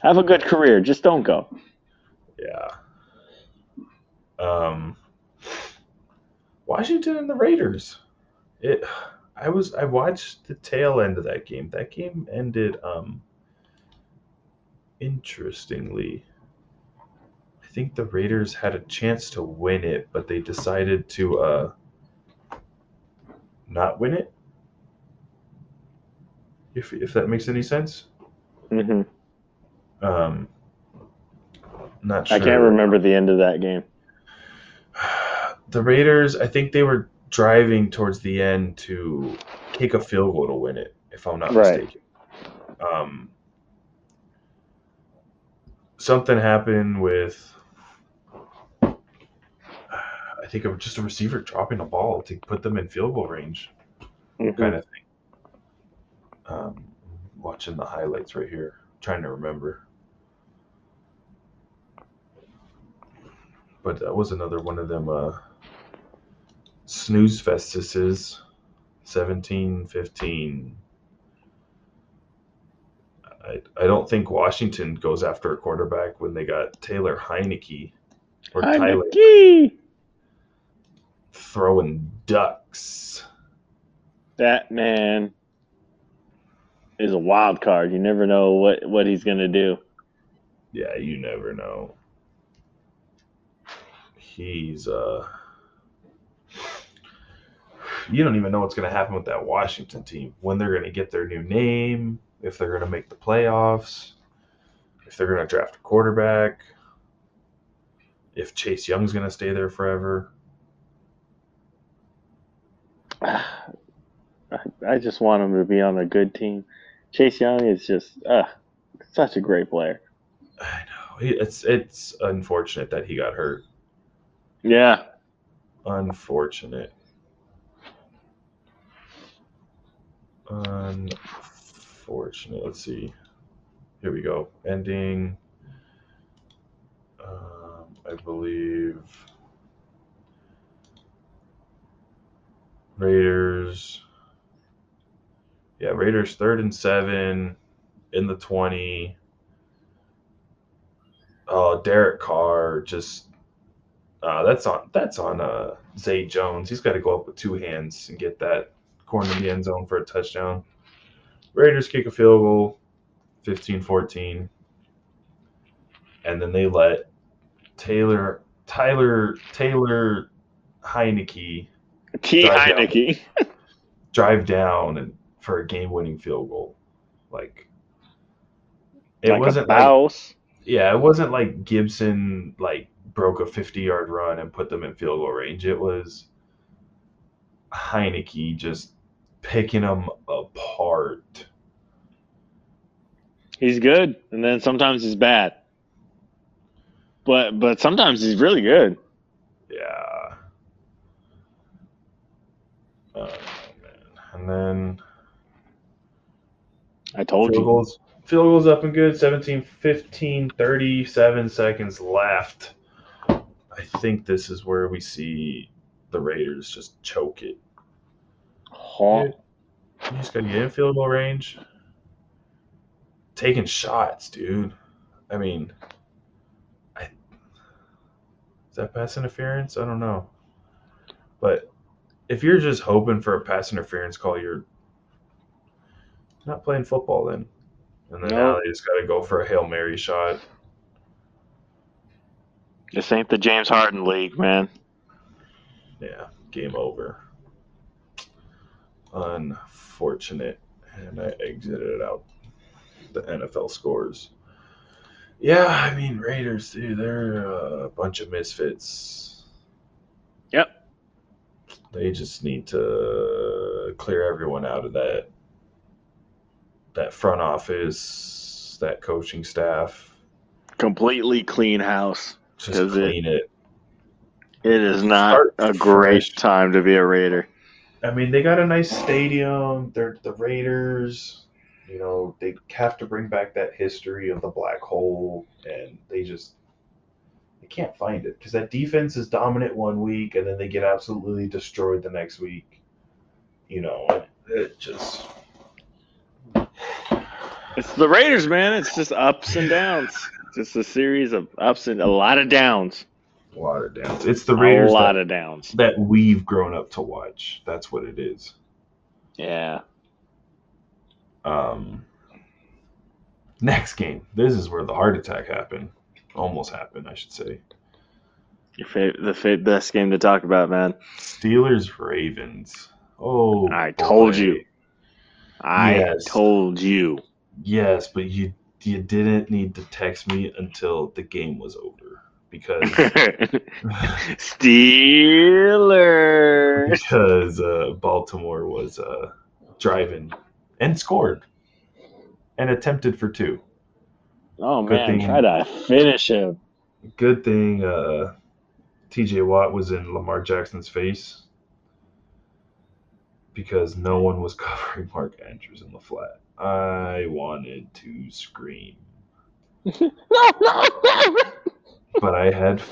Have a good career, just don't go. Yeah. Um, Washington and the Raiders. It. I was. I watched the tail end of that game. That game ended. Um. Interestingly, I think the Raiders had a chance to win it, but they decided to uh. Not win it. If if that makes any sense. Mm-hmm. Um. Not sure. I can't remember the end of that game. the Raiders, I think they were driving towards the end to kick a field goal to win it, if I'm not Right. mistaken. Um, something happened with, think, it was just a receiver dropping a ball to put them in field goal range, Mhm. kind of thing. Um, watching the highlights right here, trying to remember. But that was another one of them uh, snooze festises. 17 15. I, I don't think Washington goes after a quarterback when they got Taylor Heinicke or Tyler Heinicke. Throwing ducks. That man is a wild card. You never know what, what he's going to do. Yeah, you never know. He's uh you don't even know what's going to happen with that Washington team. When they're going to get their new name, if they're going to make the playoffs, if they're going to draft a quarterback, if Chase Young's going to stay there forever. I, just want him to be on a good team. Chase Young is just uh, such a great player. I know. It's it's unfortunate that he got hurt. Yeah. Unfortunate. Unfortunate. Let's see. Here we go. Ending. Um, I believe. Raiders. Yeah, Raiders third and seven in the 20. Oh, Derek Carr just uh, that's on that's on uh, Zay Jones. He's got to go up with two hands and get that corner in the end zone for a touchdown. Raiders kick a field goal, 15-14. And then they let Taylor Tyler Taylor Heinicke T. Drive down. Drive down and for a game-winning field goal. Like it like wasn't like yeah, it wasn't like Gibson like broke a 50 yard run and put them in field goal range. It was Heinicke just picking them apart. He's good, and then sometimes he's bad. But but sometimes he's really good. Yeah. Oh, man. And then I told field you. goals, field goals up and good. 17, 15, 37 seconds left. I think this is where we see the Raiders just choke it. Huh. You just got to get in field goal range. Taking shots, dude. I mean, I, is that pass interference? I don't know. But if you're just hoping for a pass interference call, you're not playing football then. And then now No. they just got to go for a Hail Mary shot. This ain't the James Harden league, man. Yeah, game over. Unfortunate. And I exited out the NFL scores. Yeah, I mean, Raiders, dude, they're a bunch of misfits. Yep. They just need to clear everyone out of that that front office, that coaching staff. Completely clean house. Just Is it- clean it. It is not Start a great fresh. time to be a Raider. I mean, they got a nice stadium. They're the Raiders. You know, they have to bring back that history of the black hole, and they just can't find it because that defense is dominant one week, and then they get absolutely destroyed the next week. You know, and it just It's the Raiders, man. It's just ups and downs. Just a series of ups and a lot of downs. a lot of downs. It's the Raiders a lot that, of downs. that we've grown up to watch. That's what it is. Yeah. Um, next game. This is where the heart attack happened. Almost happened, I should say. Your fav- the best game to talk about, man. Steelers Ravens. Oh, I told you. I Yes. told you. Yes, but you you didn't need to text me until the game was over because Steelers. because uh, Baltimore was uh, driving and scored and attempted for two. Oh Good man, thing- try to finish him. Good thing uh, T.J. Watt was in Lamar Jackson's face because no one was covering Mark Andrews in the flat. I wanted to scream. No, no, no. but I had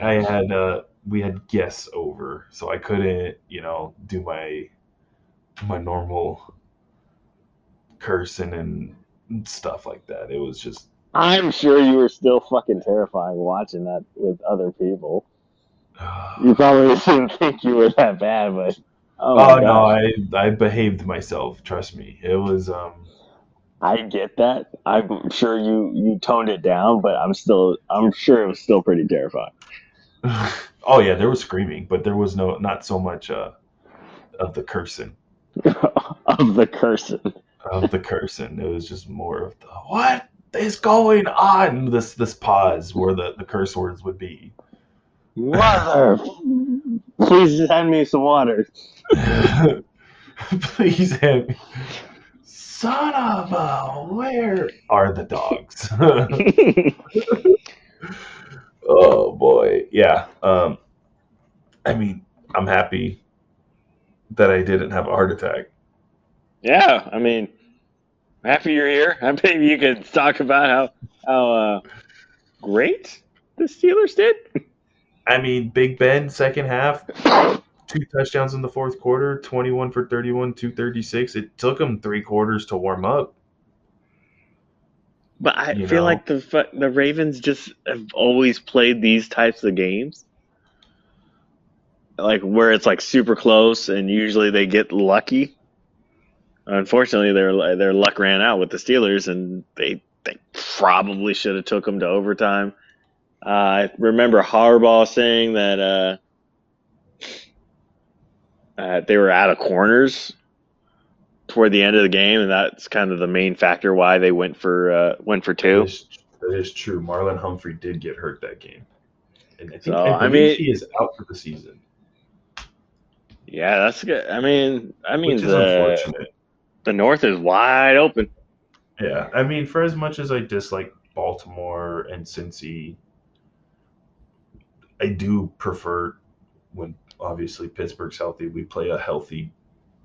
I had uh we had guests over, so I couldn't, you know, do my my normal cursing and stuff like that. It was just I'm sure you were still fucking terrifying watching that with other people. You probably didn't think you were that bad, but oh, Oh, no. I I behaved myself. Trust me, it was um. I get that. I'm sure you you toned it down, but I'm still I'm sure it was still pretty terrifying. oh yeah, there was screaming, but there was no not so much uh of the cursing of the cursing. of the cursing. It was just more of the what is going on. This this pause where the the curse words would be. Mother, please send me some water. Please hand me. Son of a, where are the dogs? oh boy, yeah. Um, I mean, I'm happy that I didn't have a heart attack. yeah, I mean, happy you're here. I maybe you could talk about how how uh, great the Steelers did. I mean, Big Ben, second half, two touchdowns in the fourth quarter, 21 for 31, 236. It took him three quarters to warm up. But I You feel know? like the the Ravens just have always played these types of games, like where it's like super close, and usually they get lucky. Unfortunately, their their luck ran out with the Steelers, and they they probably should have took them to overtime. Uh, I remember Harbaugh saying that uh, uh, they were out of corners toward the end of the game, and that's kind of the main factor why they went for uh, went for two. is, that is true. Marlon Humphrey did get hurt that game. And I think So, I, I mean- he is out for the season. Yeah, that's good. I mean, I mean which is the unfortunate. The North is wide open. Yeah, I mean, for as much as I dislike Baltimore and Cincy, I do prefer when obviously Pittsburgh's healthy. We play a healthy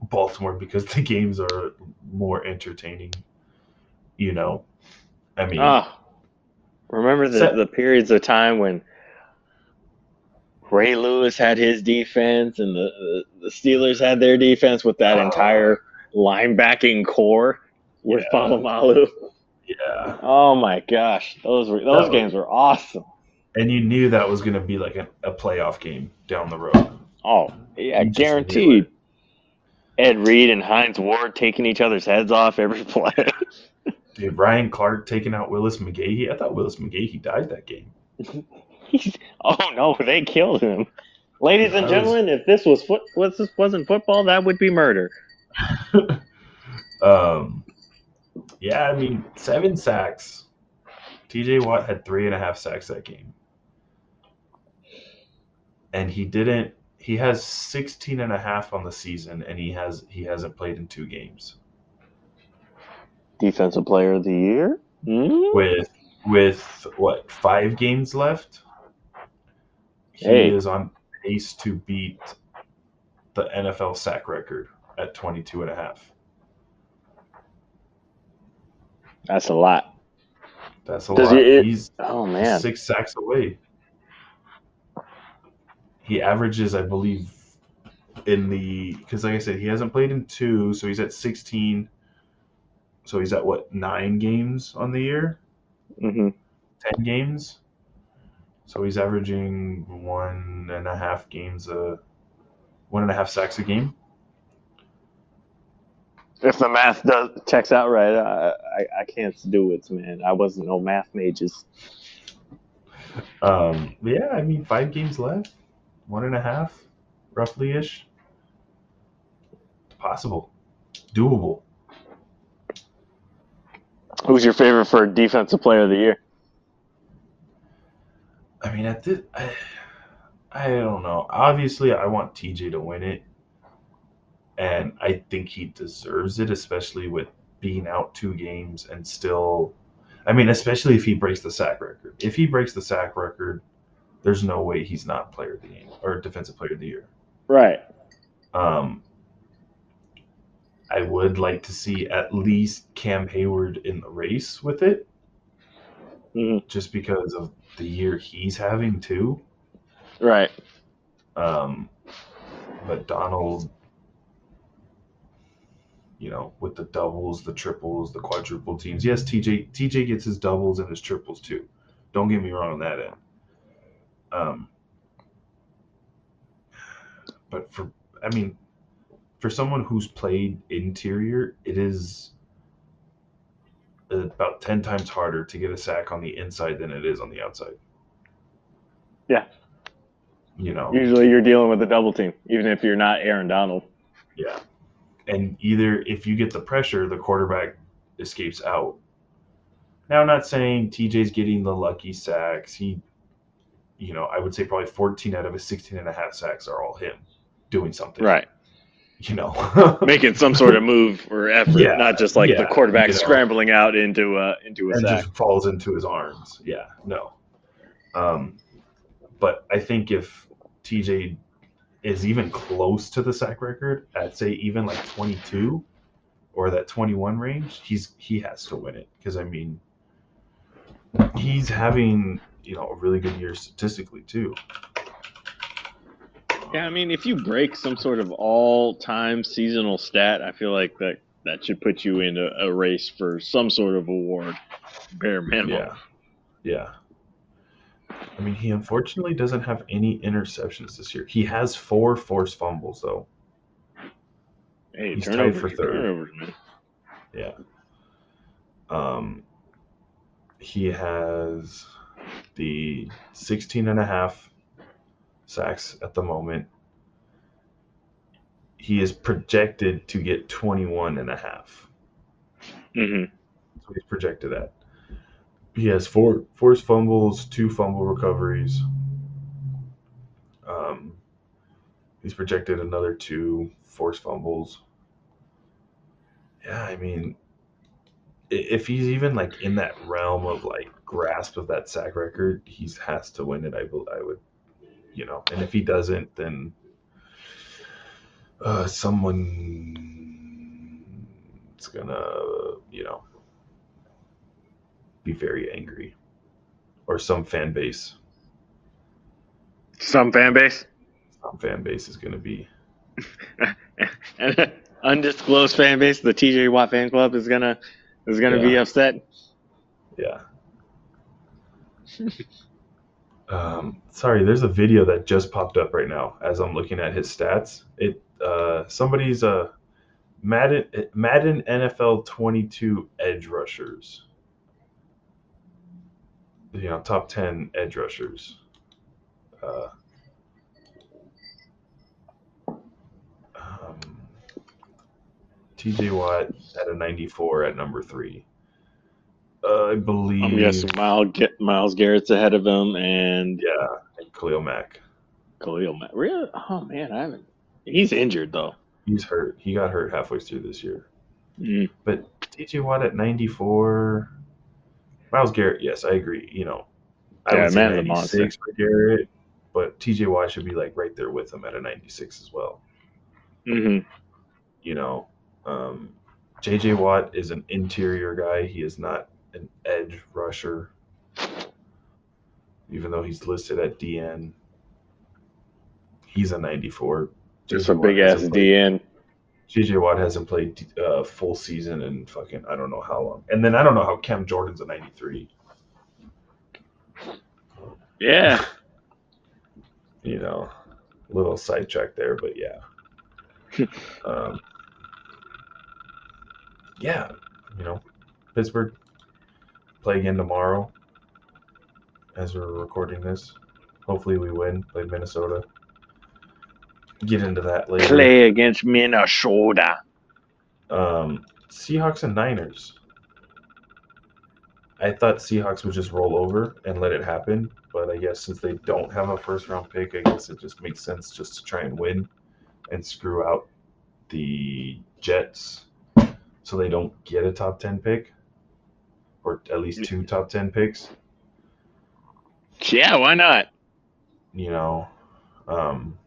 Baltimore because the games are more entertaining. You know, I mean, Ah, remember the So- the periods of time when Ray Lewis had his defense and the the, Steelers had their defense with that Oh. entire linebacking core with Yeah. Polamalu. yeah, Oh my gosh, those were those That games were awesome. and you knew that was going to be like a, a playoff game down the road. Oh yeah, You guaranteed. Ed Reed and Hines Ward taking each other's heads off every play. Dude, Ryan Clark taking out Willis McGahee. I thought Willis McGahee died that game. Oh no, they killed him. Ladies and That was- gentlemen, if this was foot, was this wasn't football, that would be murder. Um, yeah, I mean, seven sacks. TJ Watt had three and a half sacks that game. And he didn't he has 16 and a half on the season and he has he hasn't played in two games. Defensive Player of the Year. Hmm? With with what, 5 games left? He Hey. is on pace to beat the NFL sack record at 22 and a half. That's a lot. That's a Does lot. it- He's Oh man. six sacks away. He averages, I believe, in the because like I said, he hasn't played in two, so he's at sixteen. So he's at what nine games on the year, hmm ten games. So he's averaging one and a half games a one and a half sacks a game. If the math does checks out right, I, I I can't do it, man. I wasn't no math mages. Um, yeah, I mean, five games left, one and a half, roughly ish. Possible, doable. Who's your favorite for Defensive Player of the Year? I mean, at this, I, I don't know. Obviously, I want TJ to win it, and I think he deserves it, especially with being out two games and still. I mean, especially if he breaks the sack record. If he breaks the sack record, there's no way he's not player of the game or defensive player of the year. Right. Um, I would like to see at least Cam Heyward in the race with it, hmm just because of the year he's having too. Right. Um, but Donald, you know, with the doubles, the triples, the quadruple teams. Yes, TJ TJ gets his doubles and his triples too. Don't get me wrong on that end. Um, but for I mean, for someone who's played interior, it is about ten times harder to get a sack on the inside than it is on the outside. Yeah. You know. Usually you're dealing with a double team, even if you're not Aaron Donald. Yeah. And either if you get the pressure, the quarterback escapes out. Now, I'm not saying TJ's getting the lucky sacks. He, you know, I would say probably 14 out of his 16 and a half sacks are all him doing something. Right. You know, Making some sort of move or effort, Yeah, not just like the quarterback you know. scrambling out into a into a and sack. just falls into his arms. Yeah, no. Um, but I think if TJ is even close to the sack record at say even like 22 or that 21 range, he's he has to win it because I mean he's having you know a really good year statistically too. Yeah, I mean, if you break some sort of all-time seasonal stat, I feel like that that should put you in a, a race for some sort of award, bare minimum. Yeah, yeah. I mean, he unfortunately doesn't have any interceptions this year. He has four forced fumbles though. Hey, He's tied for third. Yeah. Um, he has the 16 and a half sacks at the moment. He is projected to get 21 and a half. Mm-hmm. So he's projected at. He has four forced fumbles, two fumble recoveries. Um, he's projected another two forced fumbles. Yeah, I mean, if he's even like in that realm of like grasp of that sack record, he has to win it. I will, I would, you know, and if he doesn't, then uh, someone's gonna, you know, be very angry, or some fan base, Some fan base, some fan base is gonna be, and undisclosed fan base, the TJ Watt fan club is gonna is gonna be upset. yeah. Um, sorry, there's a video that just popped up right now as I'm looking at his stats. It uh, somebody's uh, Madden Madden NFL 22 edge rushers. You know, top 10 edge rushers. Uh, um, TJ Watt at a 94 at number three. Uh, I believe. I'm guessing Myles, Myles Garrett's ahead of him, and Yeah, and Khalil Mack. Khalil Mack. Really? Oh man, I haven't. He's injured though. He's hurt. He got hurt halfway through this year. Mm. But TJ Watt at 94. Myles Garrett, yes, I agree. You know, I Yeah, would say man the 96 for Garrett, but TJ Watt should be like right there with him at a 96 as well. hmm You know, um, JJ Watt is an interior guy. He is not an edge rusher, even though he's listed at DN. He's a 94. Just a big ass DN. JJ Watt hasn't played uh, full season in fucking I don't know how long. And then I don't know how Cam Jordan's a 93. Yeah. You know, little sidetrack there, but yeah. um, yeah, you know, Pittsburgh play again tomorrow as we're recording this. Hopefully we win. Play Minnesota. Get into that later. Play against Minnesota. Um, Seahawks and Niners. I thought Seahawks would just roll over and let it happen, but I guess since they don't have a first round pick, I guess it just makes sense just to try and win and screw out the Jets so they don't get a top 10 pick or at least two top 10 picks, Yeah, why not? you know. Um,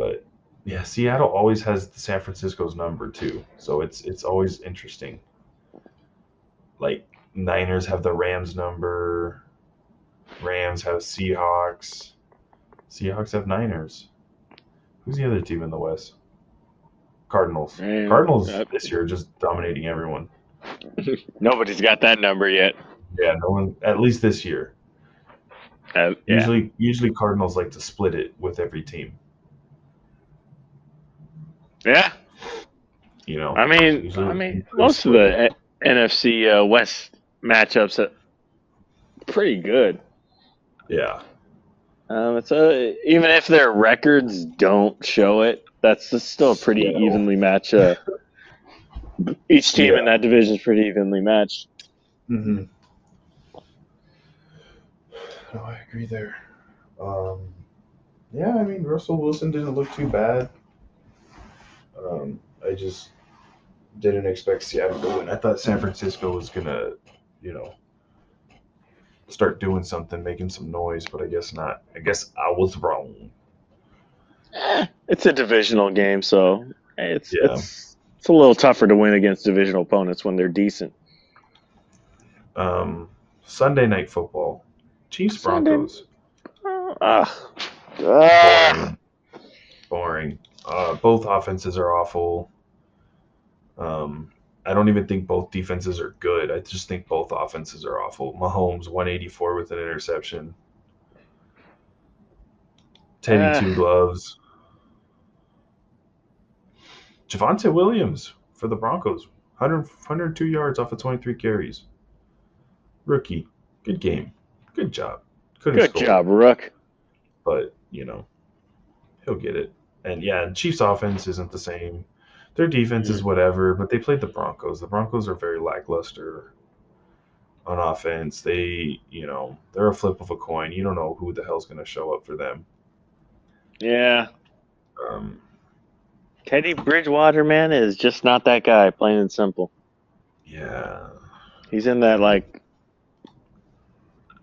but yeah, Seattle always has San Francisco's number too, so it's it's always interesting. Like Niners have the Rams number, Rams have Seahawks, Seahawks have Niners. Who's the other team in the West? Cardinals. Cardinals this year are just dominating everyone. Nobody's got that number yet. Yeah, no one. At least this year. Uh, yeah. Usually, usually Cardinals like to split it with every team. Yeah. You know. I mean, I mean, most of the N- NFC uh, West matchups are pretty good. Yeah. Um, it's a, even if their records don't show it, that's just still a pretty Yeah. evenly matched. Uh, each team in that division is pretty evenly matched. Mm-hmm. No, I agree there. Um, yeah, I mean Russell Wilson didn't look too bad. Um, I just didn't expect Seattle to win. I thought San Francisco was gonna, you know, start doing something, making some noise, but I guess not. I guess I was wrong. Eh, It's a divisional game, so it's Yeah. it's it's a little tougher to win against divisional opponents when they're decent. Um, Sunday night football, Chiefs Broncos. Ah, ah. boring. boring. Uh, both offenses are awful. Um, I don't even think both defenses are good. I just think both offenses are awful. Mahomes 184 with an interception. Teddy Ah. two gloves. Javonte Williams for the Broncos, 100, 102 yards off of 23 carries. Rookie, good game, good job. Couldn't Good score job, Rook. but you know, he'll get it. And yeah, and Chiefs offense isn't the same. Their defense is whatever, but they played the Broncos. The Broncos are very lackluster on offense. They, you know, they're a flip of a coin. You don't know who the hell's going to show up for them. Yeah, Um, Teddy Bridgewater, man, is just not that guy. Plain and simple. yeah, He's in that like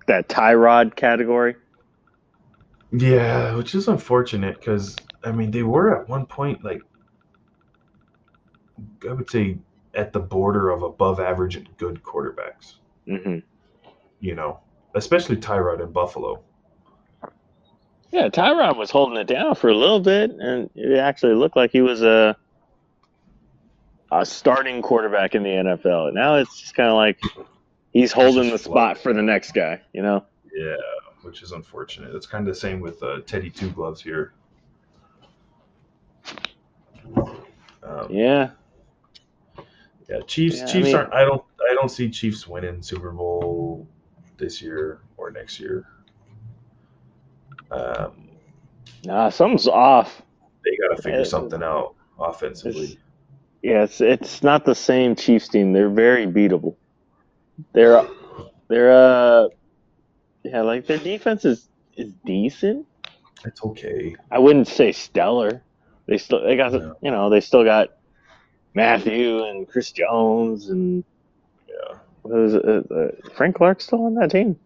that tie Tyrod category. yeah, which is unfortunate because I mean they were at one point like I would say at the border of above average and good quarterbacks. hmm You know, especially Tyrod in Buffalo. Yeah, Tyrod was holding it down for a little bit, and it actually looked like he was a a starting quarterback in the NFL. Now it's just kind of like he's holding the spot for the next guy. You know? Yeah, which is unfortunate. It's kind of the same with uh, Teddy Two Gloves here. Um, Yeah. yeah, Chiefs. Yeah, I Chiefs mean- aren't. I don't. I don't see Chiefs winning Super Bowl this year or next year. Um, Nah, something's off. they got to figure something out offensively. It's, yeah, it's it's not the same Chiefs team. They're very beatable. They're they're uh yeah, like their defense is is decent. It's okay. I wouldn't say stellar. They still they got Yeah. you know they still got Mathieu and Chris Jones and Yeah. was uh, uh, Frank Clark still on that team?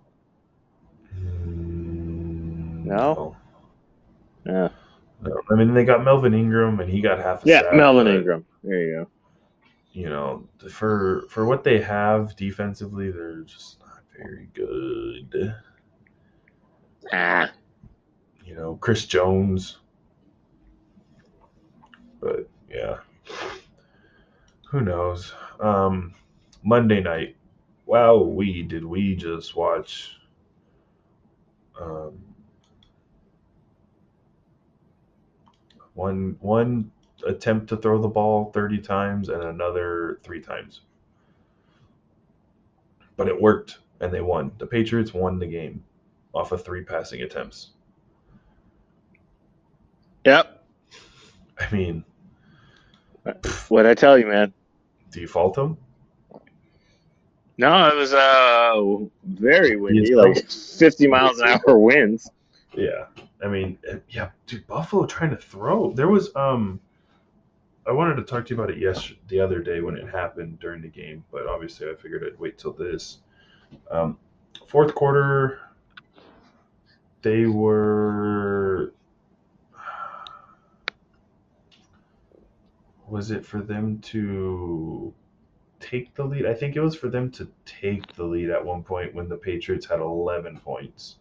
Mm, No? Yeah, no. I mean, they got Melvin Ingram, and he got half. A yeah, sack, Melvin but- Ingram. There you go. you know, for for what they have defensively, they're just not very good. Ah, You know, Chris Jones. But yeah. Who knows? Um Monday night. Wow, we did we just watch um one one attempt to throw the ball 30 times and another 3 times. But it worked and they won. The Patriots won the game off of three passing attempts. yep. I mean, What I tell you, man? do you fault them? No, it was uh very windy, Yes, like fifty miles an hour winds. Yeah. I mean, eh, yeah, dude, Buffalo trying to throw. There was um I wanted to talk to you about it yesterday, the other day when it happened during the game, but obviously I figured I'd wait till this. Um, fourth quarter, they were. Was it for them to take the lead? I think it was for them to take the lead at one point when the Patriots had 11 points.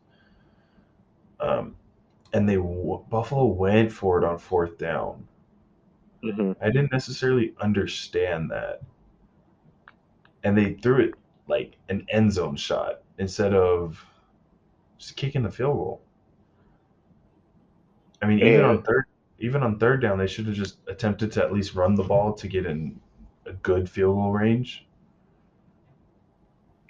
Um, and they Buffalo went for it on fourth down hmm I didn't necessarily understand that. And they threw it like an end zone shot instead of just kicking the field goal. I mean, even on third, even on third down, they should have just attempted to at least run the ball to get in a good field goal range.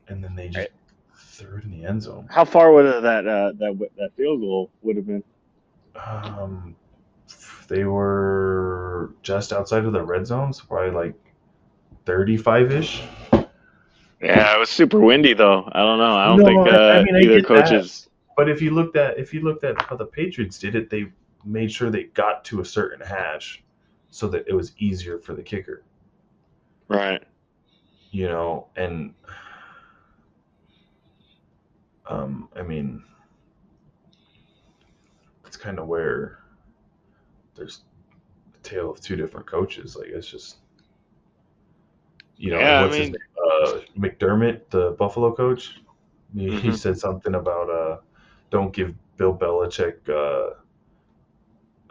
And then they just threw it in the end zone. How far would that uh, that that field goal would have been? Um, they were just outside of the red zone, so probably like thirty-five ish. Yeah, it was super windy though. I don't know. I don't No, think uh, I- I mean, I either get that. coaches. But if you looked at if you looked at how the Patriots did it, they made sure they got to a certain hash so that it was easier for the kicker. Right. You know, and um, I mean, it's kind of where there's a tale of two different coaches. Like it's just, you know, Yeah, I what's his mean- name? Uh, McDermott, the Buffalo coach. He, he Mhm. said something about uh, don't give Bill Belichick uh,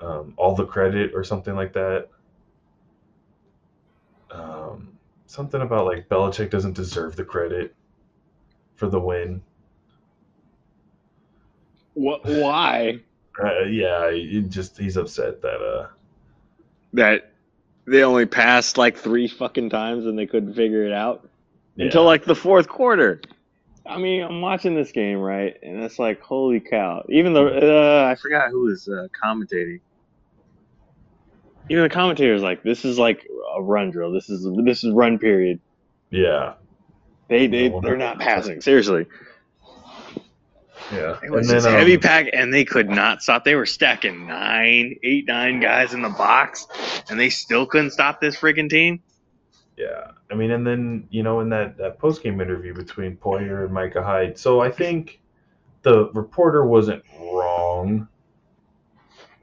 um, all the credit or something like that. Um, something about like Belichick doesn't deserve the credit for the win. What? Why? Uh, yeah, he just he's upset that uh That they only passed like three fucking times and they couldn't figure it out yeah. until like the fourth quarter. I mean, I'm watching this game right, and it's like, holy cow! Even though uh, I forgot who was uh, commentating. Even the commentators like, this is like a run drill. This is this is run period. yeah They they they're not passing seriously. yeah It was And just then, heavy um, pack, and they could not stop. They were stacking nine, eight, nine guys in the box, and they still couldn't stop this freaking team. Yeah, I mean, and then you know, in that that post game interview between Poyer and Micah Hyde, so I think the reporter wasn't wrong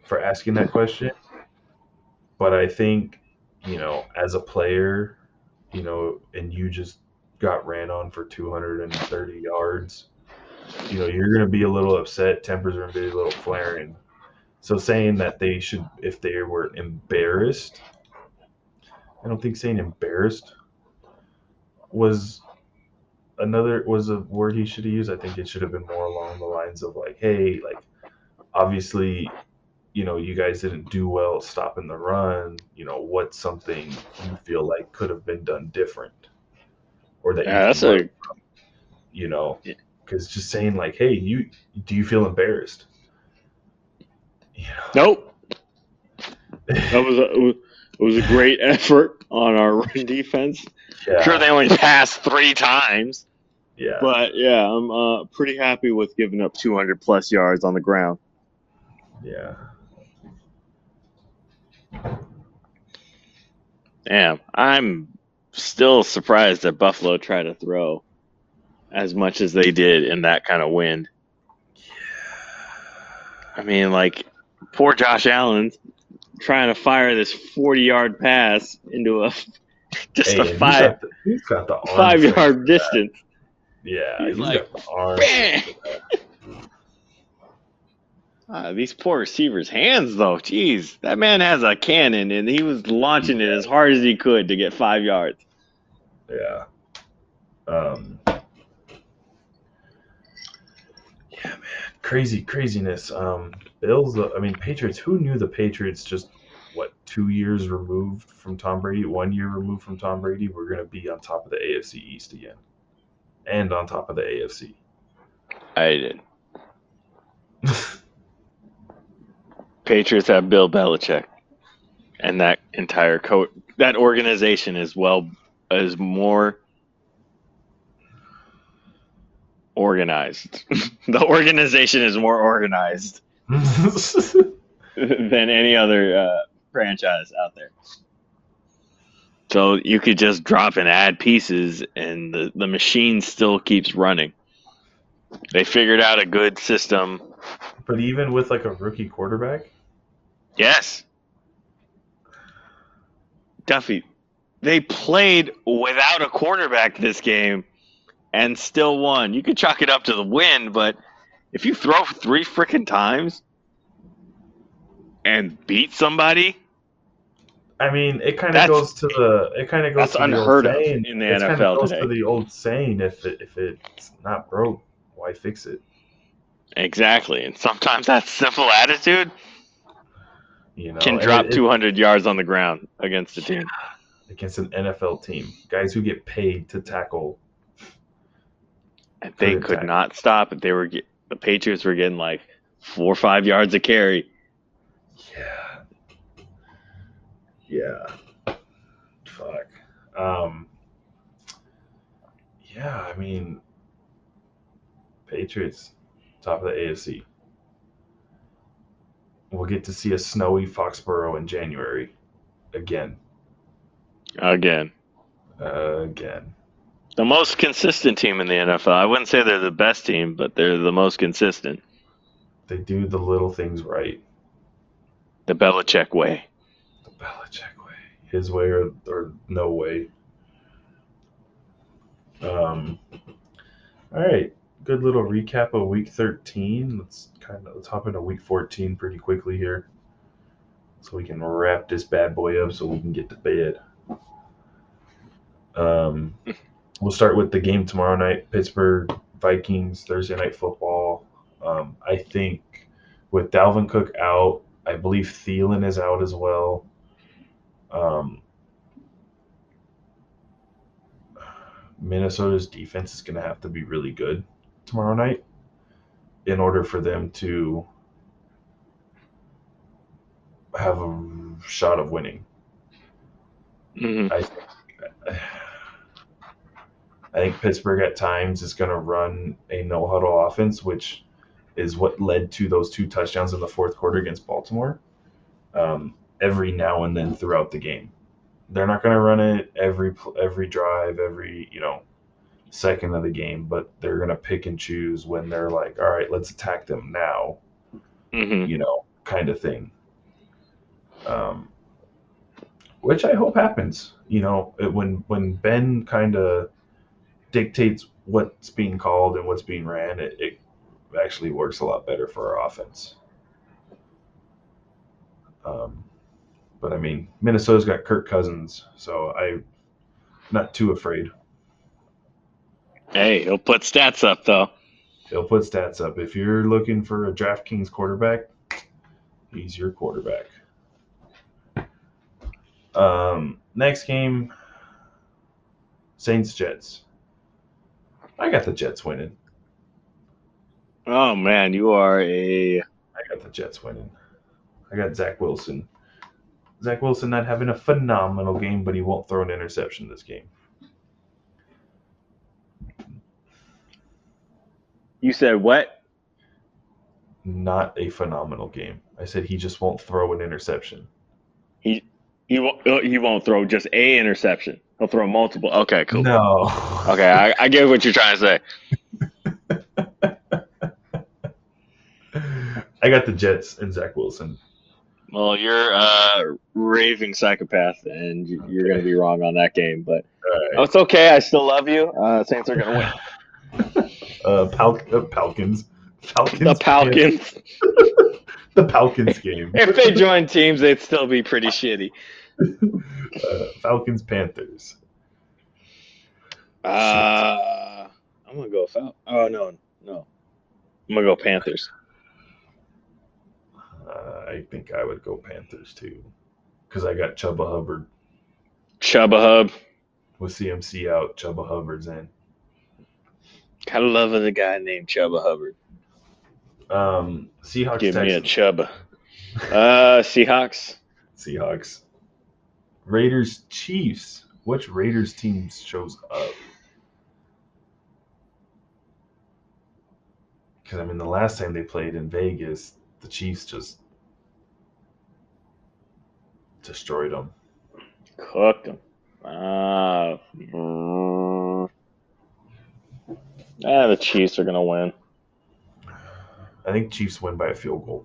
for asking that question, but I think you know, as a player, you know, and you just got ran on for 230 yards, you know, you're gonna be a little upset. Tempers are gonna be a little flaring. So saying that they should, if they were embarrassed, I don't think saying embarrassed was another was a word he should have used. I think it should have been more along the lines of like, hey, like obviously, you know, you guys didn't do well stopping the run. You know, what's something you feel like could have been done different, or that Yeah, you that's a from, you know, because just saying like, hey, you do you feel embarrassed? You know, nope. That was a, it was- it was a great effort on our run defense. yeah, Sure, they only passed three times, yeah. but yeah, I'm uh, pretty happy with giving up 200 plus yards on the ground. Yeah. Damn, I'm still surprised that Buffalo tried to throw as much as they did in that kind of wind. I mean, like poor Josh Allen trying to fire this 40 yard pass into a just Hey, a and he's five got the, he's got the five yard distance. Yeah, He's he's like, got the arms. "Bam!" Ah, these poor receivers' hands, though. Jeez, that man has a cannon, and he was launching it as hard as he could to get five yards. Yeah. Um. Yeah, man, crazy craziness. Um, Bills. I mean, Patriots. Who knew the Patriots just what two years removed from Tom Brady, one year removed from Tom Brady, we're going to be on top of the AFC East again, and on top of the AFC. I did. Patriots have Bill Belichick, and that entire coach, that organization is well is more organized. the organization is more organized than any other uh, franchise out there. So you could just drop and add pieces, and the, the machine still keeps running. They figured out a good system. but even with like a rookie quarterback, Yes. Duffy, they played without a quarterback this game and still won. You could chalk it up to the win, but if you throw three freaking times and beat somebody, I mean, it kind of goes to the. It kind of goes that's to the unheard of old saying. in the It kinda NFL goes today. to the old saying: if it, if it's not broke, why fix it? Exactly. And sometimes that simple attitude You know, can drop it- it- 200 yards on the ground against a team. against an NFL team. Guys who get paid to tackle. And they could tackle. not stop it. They were get, the Patriots were getting like four or five yards a carry. Yeah. Yeah. Fuck. Um. Yeah, I mean, Patriots, top of the AFC. We'll get to see a snowy Foxborough in January, again, Again, uh, again. the most consistent team in the NFL. I wouldn't say they're the best team, but they're the most consistent. They do the little things right. The Belichick way. The Belichick way, his way or, or no way. Um. All right, good little recap of week thirteen. Let's kind of let's hop into week fourteen pretty quickly here, so we can wrap this bad boy up, so we can get to bed. Um, we'll start with the game tomorrow night: Pittsburgh Vikings Thursday night football. Um, I think with Dalvin Cook out, I believe Thielen is out as well. Um, Minnesota's defense is going to have to be really good tomorrow night in order for them to have a shot of winning. hmm I think, I think Pittsburgh at times is going to run a no huddle offense, which is what led to those two touchdowns in the fourth quarter against Baltimore. Um, every now and then throughout the game, they're not going to run it every every drive, every you know second of the game, but they're going to pick and choose when they're like, all right, let's attack them now hmm you know, kind of thing. Um, which I hope happens. You know, it- when when Ben kind of dictates what's being called and what's being ran, it, it actually works a lot better for our offense. Um, but I mean, Minnesota's got Kirk Cousins, so I'm not too afraid. Hey, he'll put stats up though. He'll put stats up. If you're looking for a DraftKings quarterback, he's your quarterback. Um, next game, Saints Jets. I got the Jets winning. Oh man, you are a I got the Jets winning. I got Zach Wilson. Zach Wilson not having a phenomenal game, but he won't throw an interception this game. You said what? Not a phenomenal game. I said he just won't throw an interception. He he won't uh, he won't throw just a interception. He'll throw multiple. Okay, cool. No. Okay, I, I get what you're trying to say. I got the Jets and Zach Wilson. Well, you're a raving psychopath, and you- you're going to be wrong on that game. But All right. oh, it's okay. I still love you. Uh, Saints are going to win. Uh, Pal- uh, Falcons. Falcons. The Falcons. the Falcons game. if they joined teams, they'd still be pretty shitty. uh, Falcons Panthers. Uh, I'm going to go Fal. Oh no, no. I'm going to go Panthers. Uh, I think I would go Panthers too, because I got Chuba Hubbard Chuba Hub. with CMC out. Chuba Hubbard's in. Gotta love a guy named Chuba Hubbard. Um, Seahawks. Give me a Chuba. Uh, Seahawks. Seahawks. Raiders Chiefs. Which Raiders team shows up? Because I mean, the last time they played in Vegas, the Chiefs just destroyed them. Cooked them. Uh, ah, the Chiefs are gonna win. I think Chiefs win by a field goal.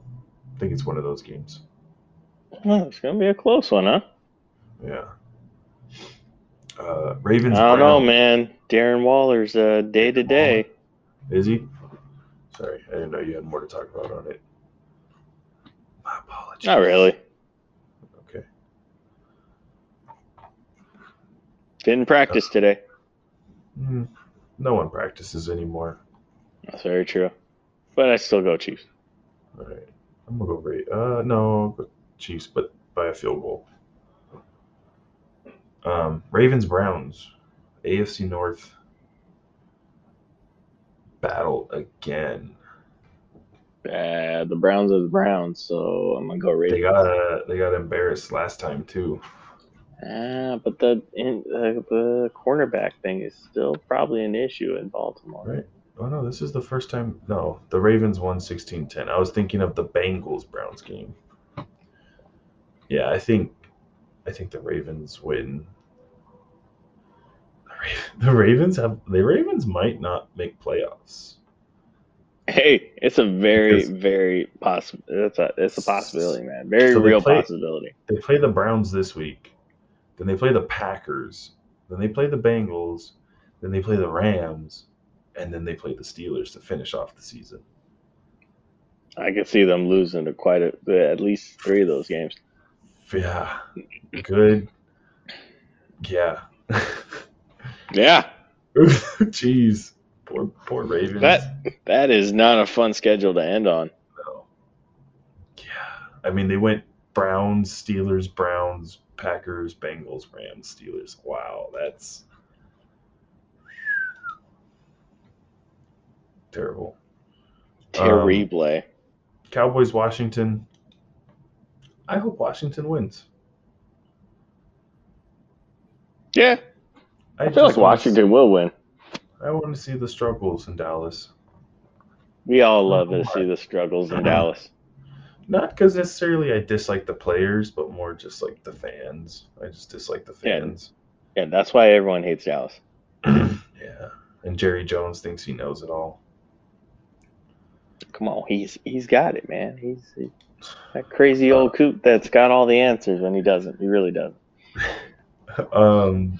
I think it's one of those games. Oh, it's gonna be a close one, huh? Yeah. Uh, Ravens. I don't know, man. Darren Waller's uh, day to day. Is he? Sorry, I didn't know you had more to talk about on it. My apologies. Not really. Okay. Didn't practice today. Mm, no one practices anymore. That's very true. But I still go Chiefs. All right, I'm gonna go Ray. Uh, no, Chiefs, but by a field goal. Um, Ravens Browns, AFC North battle again. Uh, the Browns are the Browns, so I'm gonna go They got uh, they got embarrassed last time too. Ah, but the in, uh, the cornerback thing is still probably an issue in Baltimore. Right. Oh no, this is the first time. No, the Ravens won 16-10. I was thinking of the Bengals Browns game. Yeah, I think I think the Ravens win. The Ra- The Ravens have the Ravens might not make playoffs. Hey, it's a very, Because- very possible. It's a it's a possibility, man. Very So real play- possibility. They play the Browns this week. Then they play the Packers. Then they play the Bengals. Then they play the Rams. And then they play the Steelers to finish off the season. I could see them losing to quite a, at least three of those games. Yeah. Good. Yeah. Yeah, Jeez. Poor poor Ravens. that that is not a fun schedule to end on. No. Yeah. I mean they went Browns, Steelers, Browns, Packers, Bengals, Rams, Steelers. Wow, that's terrible. Um, Terrible. Cowboys, Washington. I hope Washington wins. yeah, I, just feel like Washington will win. I want to see the struggles in Dallas. We all love to see the struggles in Dallas. Not because necessarily I dislike the players, but more just like the fans. I just dislike the fans. Yeah, that's why everyone hates Dallas. yeah. And Jerry Jones thinks he knows it all. Come on, he's he's got it, man. He's he, that crazy old coot that's got all the answers when he doesn't. He really doesn't. Um,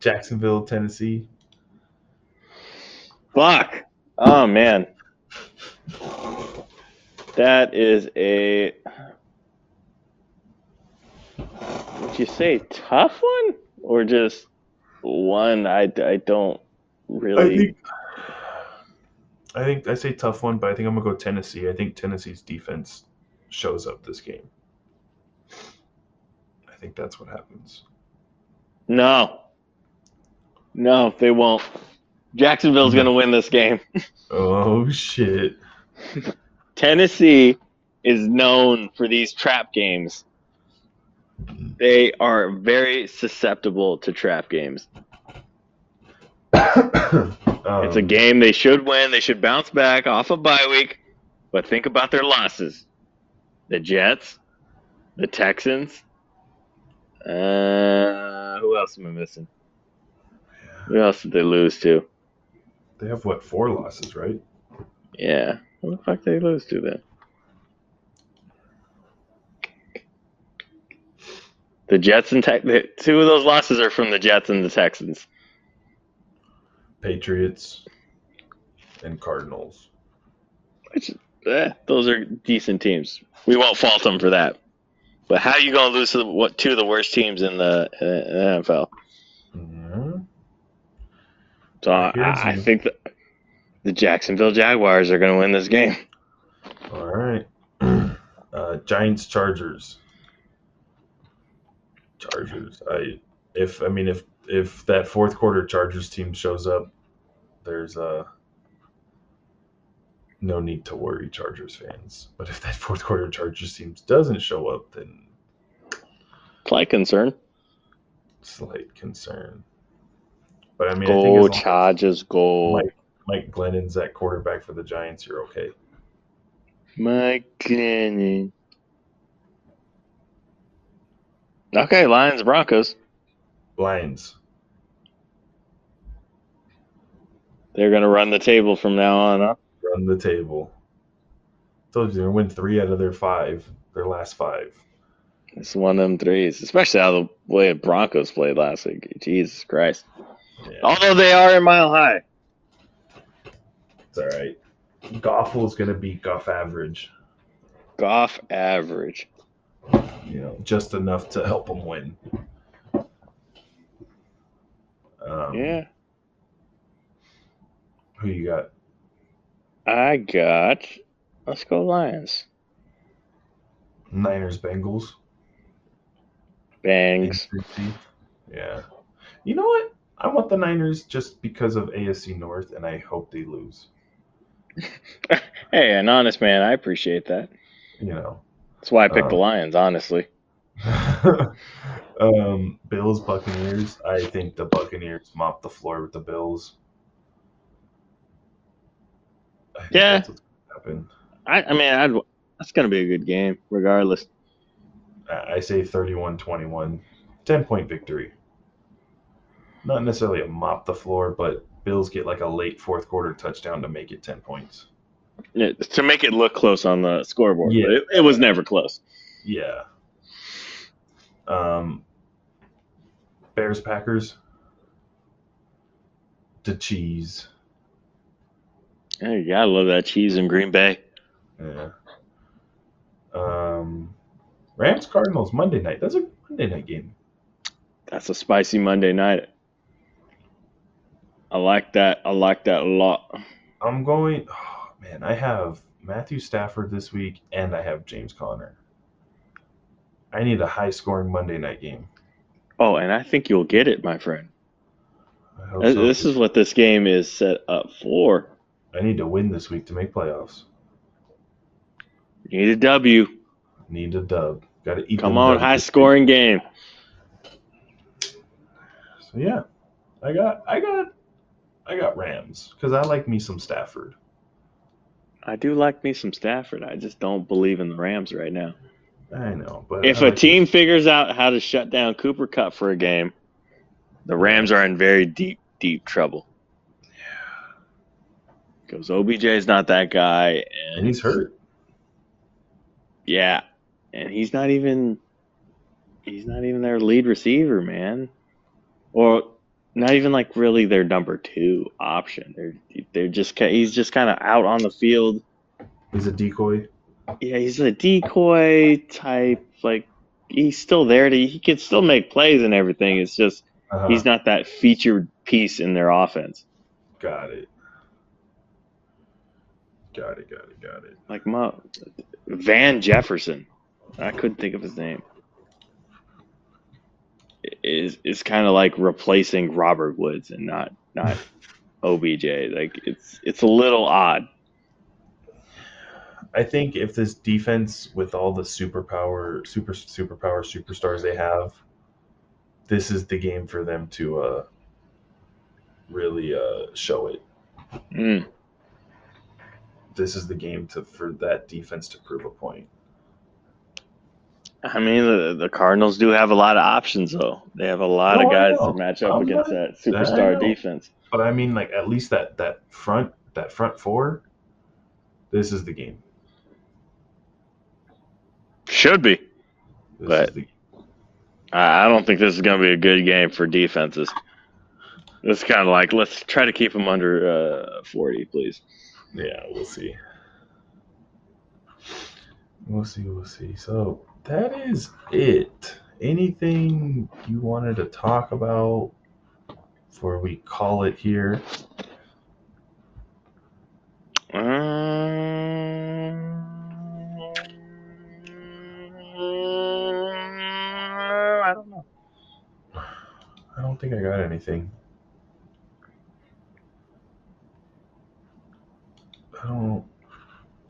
Jacksonville, Tennessee. Fuck. Oh man. That is a would you say tough one or just one I, I don't really I think, I think I say tough one, but I think I'm gonna go Tennessee. I think Tennessee's defense shows up this game. I think that's what happens. No. No, they won't. Jacksonville's hmm. going to win this game. Oh shit! Tennessee is known for these trap games. They are very susceptible to trap games. It's a Um, game they should win. They should bounce back off a bye week. But think about their losses: the Jets, the Texans. Uh, who else am I missing? Who else did they lose to? They have what four losses, right? Yeah, who the fuck did they lose to then? The Jets and Tex. the- Two of those losses are from the Jets and the Texans. Patriots and Cardinals. Which, eh, those are decent teams. We won't fault them for that. But how are you gonna lose to the, what two of the worst teams in the, uh, NFL? Mhm. So I, I think that the Jacksonville Jaguars are gonna win this game. All right. Uh, Giants, Chargers. Chargers. I if I mean if if that fourth quarter Chargers team shows up, there's uh no need to worry, Chargers fans. But if that fourth quarter Chargers team doesn't show up, then Slight concern. slight concern. But I mean, I think Go as Chargers, go. Mike, Mike Glennon's that quarterback for the Giants, you're okay. Mike Glennon. Okay, Lions, Broncos. Lions. They're gonna run the table from now on. Huh? run the table. Told you they're gonna win three out of their five, their last five. It's one of them threes, especially how the way Broncos played last week. Jesus Christ! Yeah, Although they are in Mile High. It's all right. Goffle's gonna beat Goff average. Goff average. You know, just enough to help them win. Um, Yeah. Who you got? I got. Let's go Lions. Niners, Bengals. Bangs. Yeah. You know what? I want the Niners just because of AFC North, and I hope they lose. Hey, an honest man. I appreciate that. You know. That's why I picked the Um, Lions, honestly. um, Bills, Buccaneers. I think the Buccaneers mop the floor with the Bills. I Yeah. That's gonna happen. I, I mean, I'd, that's going to be a good game, regardless. I I say 31 21. 10 point victory. Not necessarily a mop the floor, but Bills get like a late fourth quarter touchdown to make it 10 points. Yeah, to make it look close on the scoreboard. Yeah. It, it was never close. Yeah. Um, Bears, Packers. The cheese. Hey, you gotta love that cheese in Green Bay. Yeah. Um, Rams, Cardinals, Monday night. That's a Monday night game. That's a spicy Monday night. I like that. I like that a lot. I'm going. Oh, man, I have Matthew Stafford this week, and I have James Conner. I need a high scoring Monday night game. Oh, and I think you'll get it, my friend. I hope This so. this is what this game is set up for. I need to win this week to make playoffs. You need a W. Need a dub. Got to eat. Come on, high this week. scoring game. So yeah, I got, I got, I got Rams because I like me some Stafford. I do like me some Stafford. I just don't believe in the Rams right now. I know, but If I a like team figures out how to shut down Cooper Kupp for a game, the Rams are in very deep, deep trouble. Because OBJ is not that guy, and, and he's hurt. Yeah, and he's not even he's not even their lead receiver, man, or not even like really their number two option. They're they're just he's just kind of out on the field. He's a decoy. Yeah, he's a decoy type. Like he's still there to he can still make plays and everything. It's just Uh-huh. he's not that featured piece in their offense. Got it. Got it. Got it. Got it. Like Mo, Van Jefferson, I couldn't think of his name. Is is kind of like replacing Robert Woods and not not OBJ. Like it's it's a little odd. I think if this defense with all the superpower, super superpower superstars they have, this is the game for them to uh, really uh, show it. Mm. This is the game to for that defense to prove a point. I mean, the, the Cardinals do have a lot of options, though. They have a lot No, of guys to match up I'm against not- that superstar defense. But I mean, like at least that that front that front four. This is the game. Should be. This But- the, I I don't think this is going to be a good game for defenses. It's kind of like let's try to keep them under uh, 40, please. yeah, we'll see. We'll see. We'll see. So that is it. Anything you wanted to talk about before we call it here? I don't know. I don't think I got anything. I don't.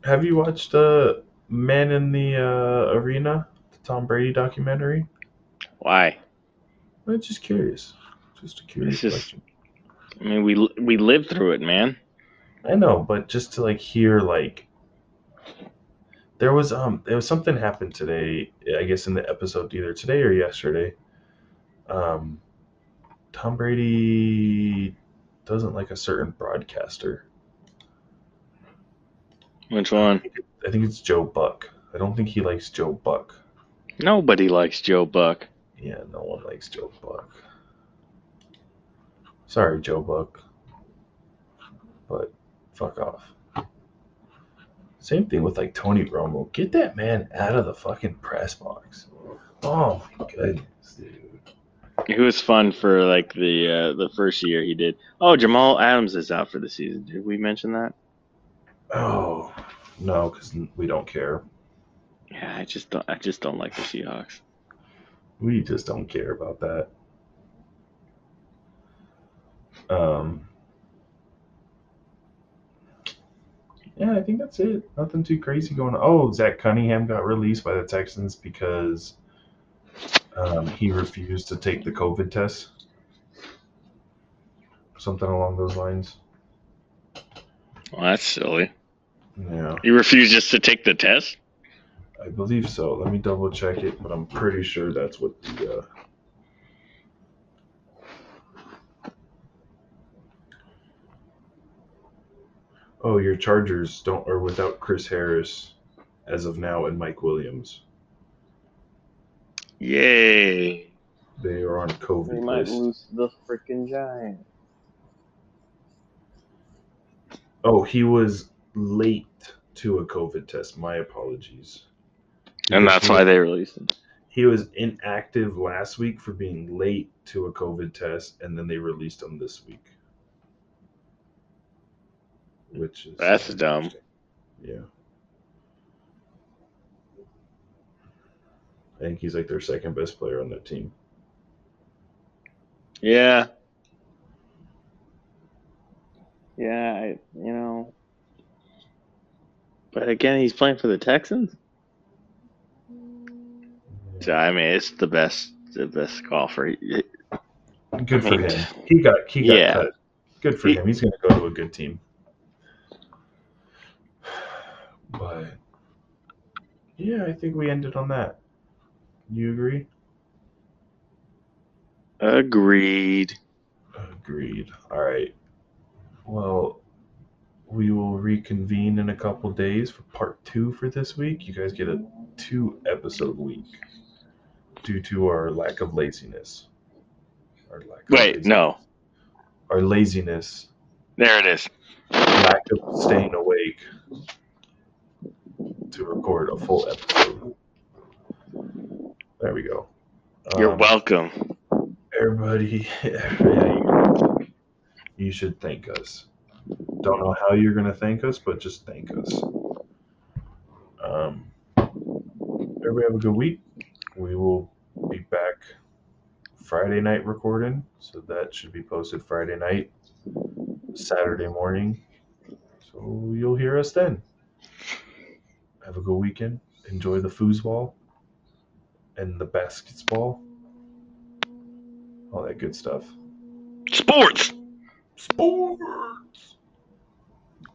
Have you watched uh, Man in the uh, Arena, the Tom Brady documentary? Why? I'm just curious. Just a curious just- question. I mean, we we lived through it, man. I know, but just to like hear like there was um there was something happened today, I guess in the episode either today or yesterday. Um Tom Brady doesn't like a certain broadcaster. Which one? I think it's Joe Buck. I don't think he likes Joe Buck. Nobody likes Joe Buck. Yeah, no one likes Joe Buck. Sorry, Joe Buck. But fuck off. Same thing with like Tony Romo. Get that man out of the fucking press box. Oh my goodness, dude. It was fun for like the uh, the first year he did. Oh, Jamal Adams is out for the season. Did we mention that? Oh no, because we don't care. Yeah, I just don't. I just don't like the Seahawks. We just don't care about that. Um. Yeah, I think that's it. Nothing too crazy going on. Oh, Zach Cunningham got released by the Texans because um, he refused to take the COVID test. Something along those lines. Well, that's silly. Yeah, He refuses to take the test. I believe so. Let me double check it, but I'm pretty sure that's what the. Uh... Oh, your Chargers don't are without Chris Harris as of now and Mike Williams. Yay! They are on COVID list. lose the freaking Giants. Oh, he was late to a COVID test. My apologies. And that's why they released him. he was inactive last week for being late to a COVID test, and then they released him this week. Which is That's dumb. Yeah. I think he's like their second best player on that team. Yeah. Yeah, I, you know. But again, he's playing for the Texans. So, I mean, it's the best, the best golfer. He- Good for I mean, him. He got he got yeah. cut. Good for He- him. He's going to go to a good team. But yeah, I think we ended on that. You agree? Agreed. Agreed. All right. Well, we will reconvene in a couple days for part two for this week. You guys get a two episode week due to our lack of laziness. Our lack of Wait, laziness. no. Our laziness, There it is. lack of staying awake to record a full episode. There we go. You're Um, welcome. everybody yeah, you, you should thank us don't know how you're going to thank us but just thank us. Um, everybody have a good week. We will be back friday night recording so that should be posted friday night saturday morning. So you'll hear us then. Have a good weekend. Enjoy the foosball and the basketball. All that good stuff. Sports. Sports.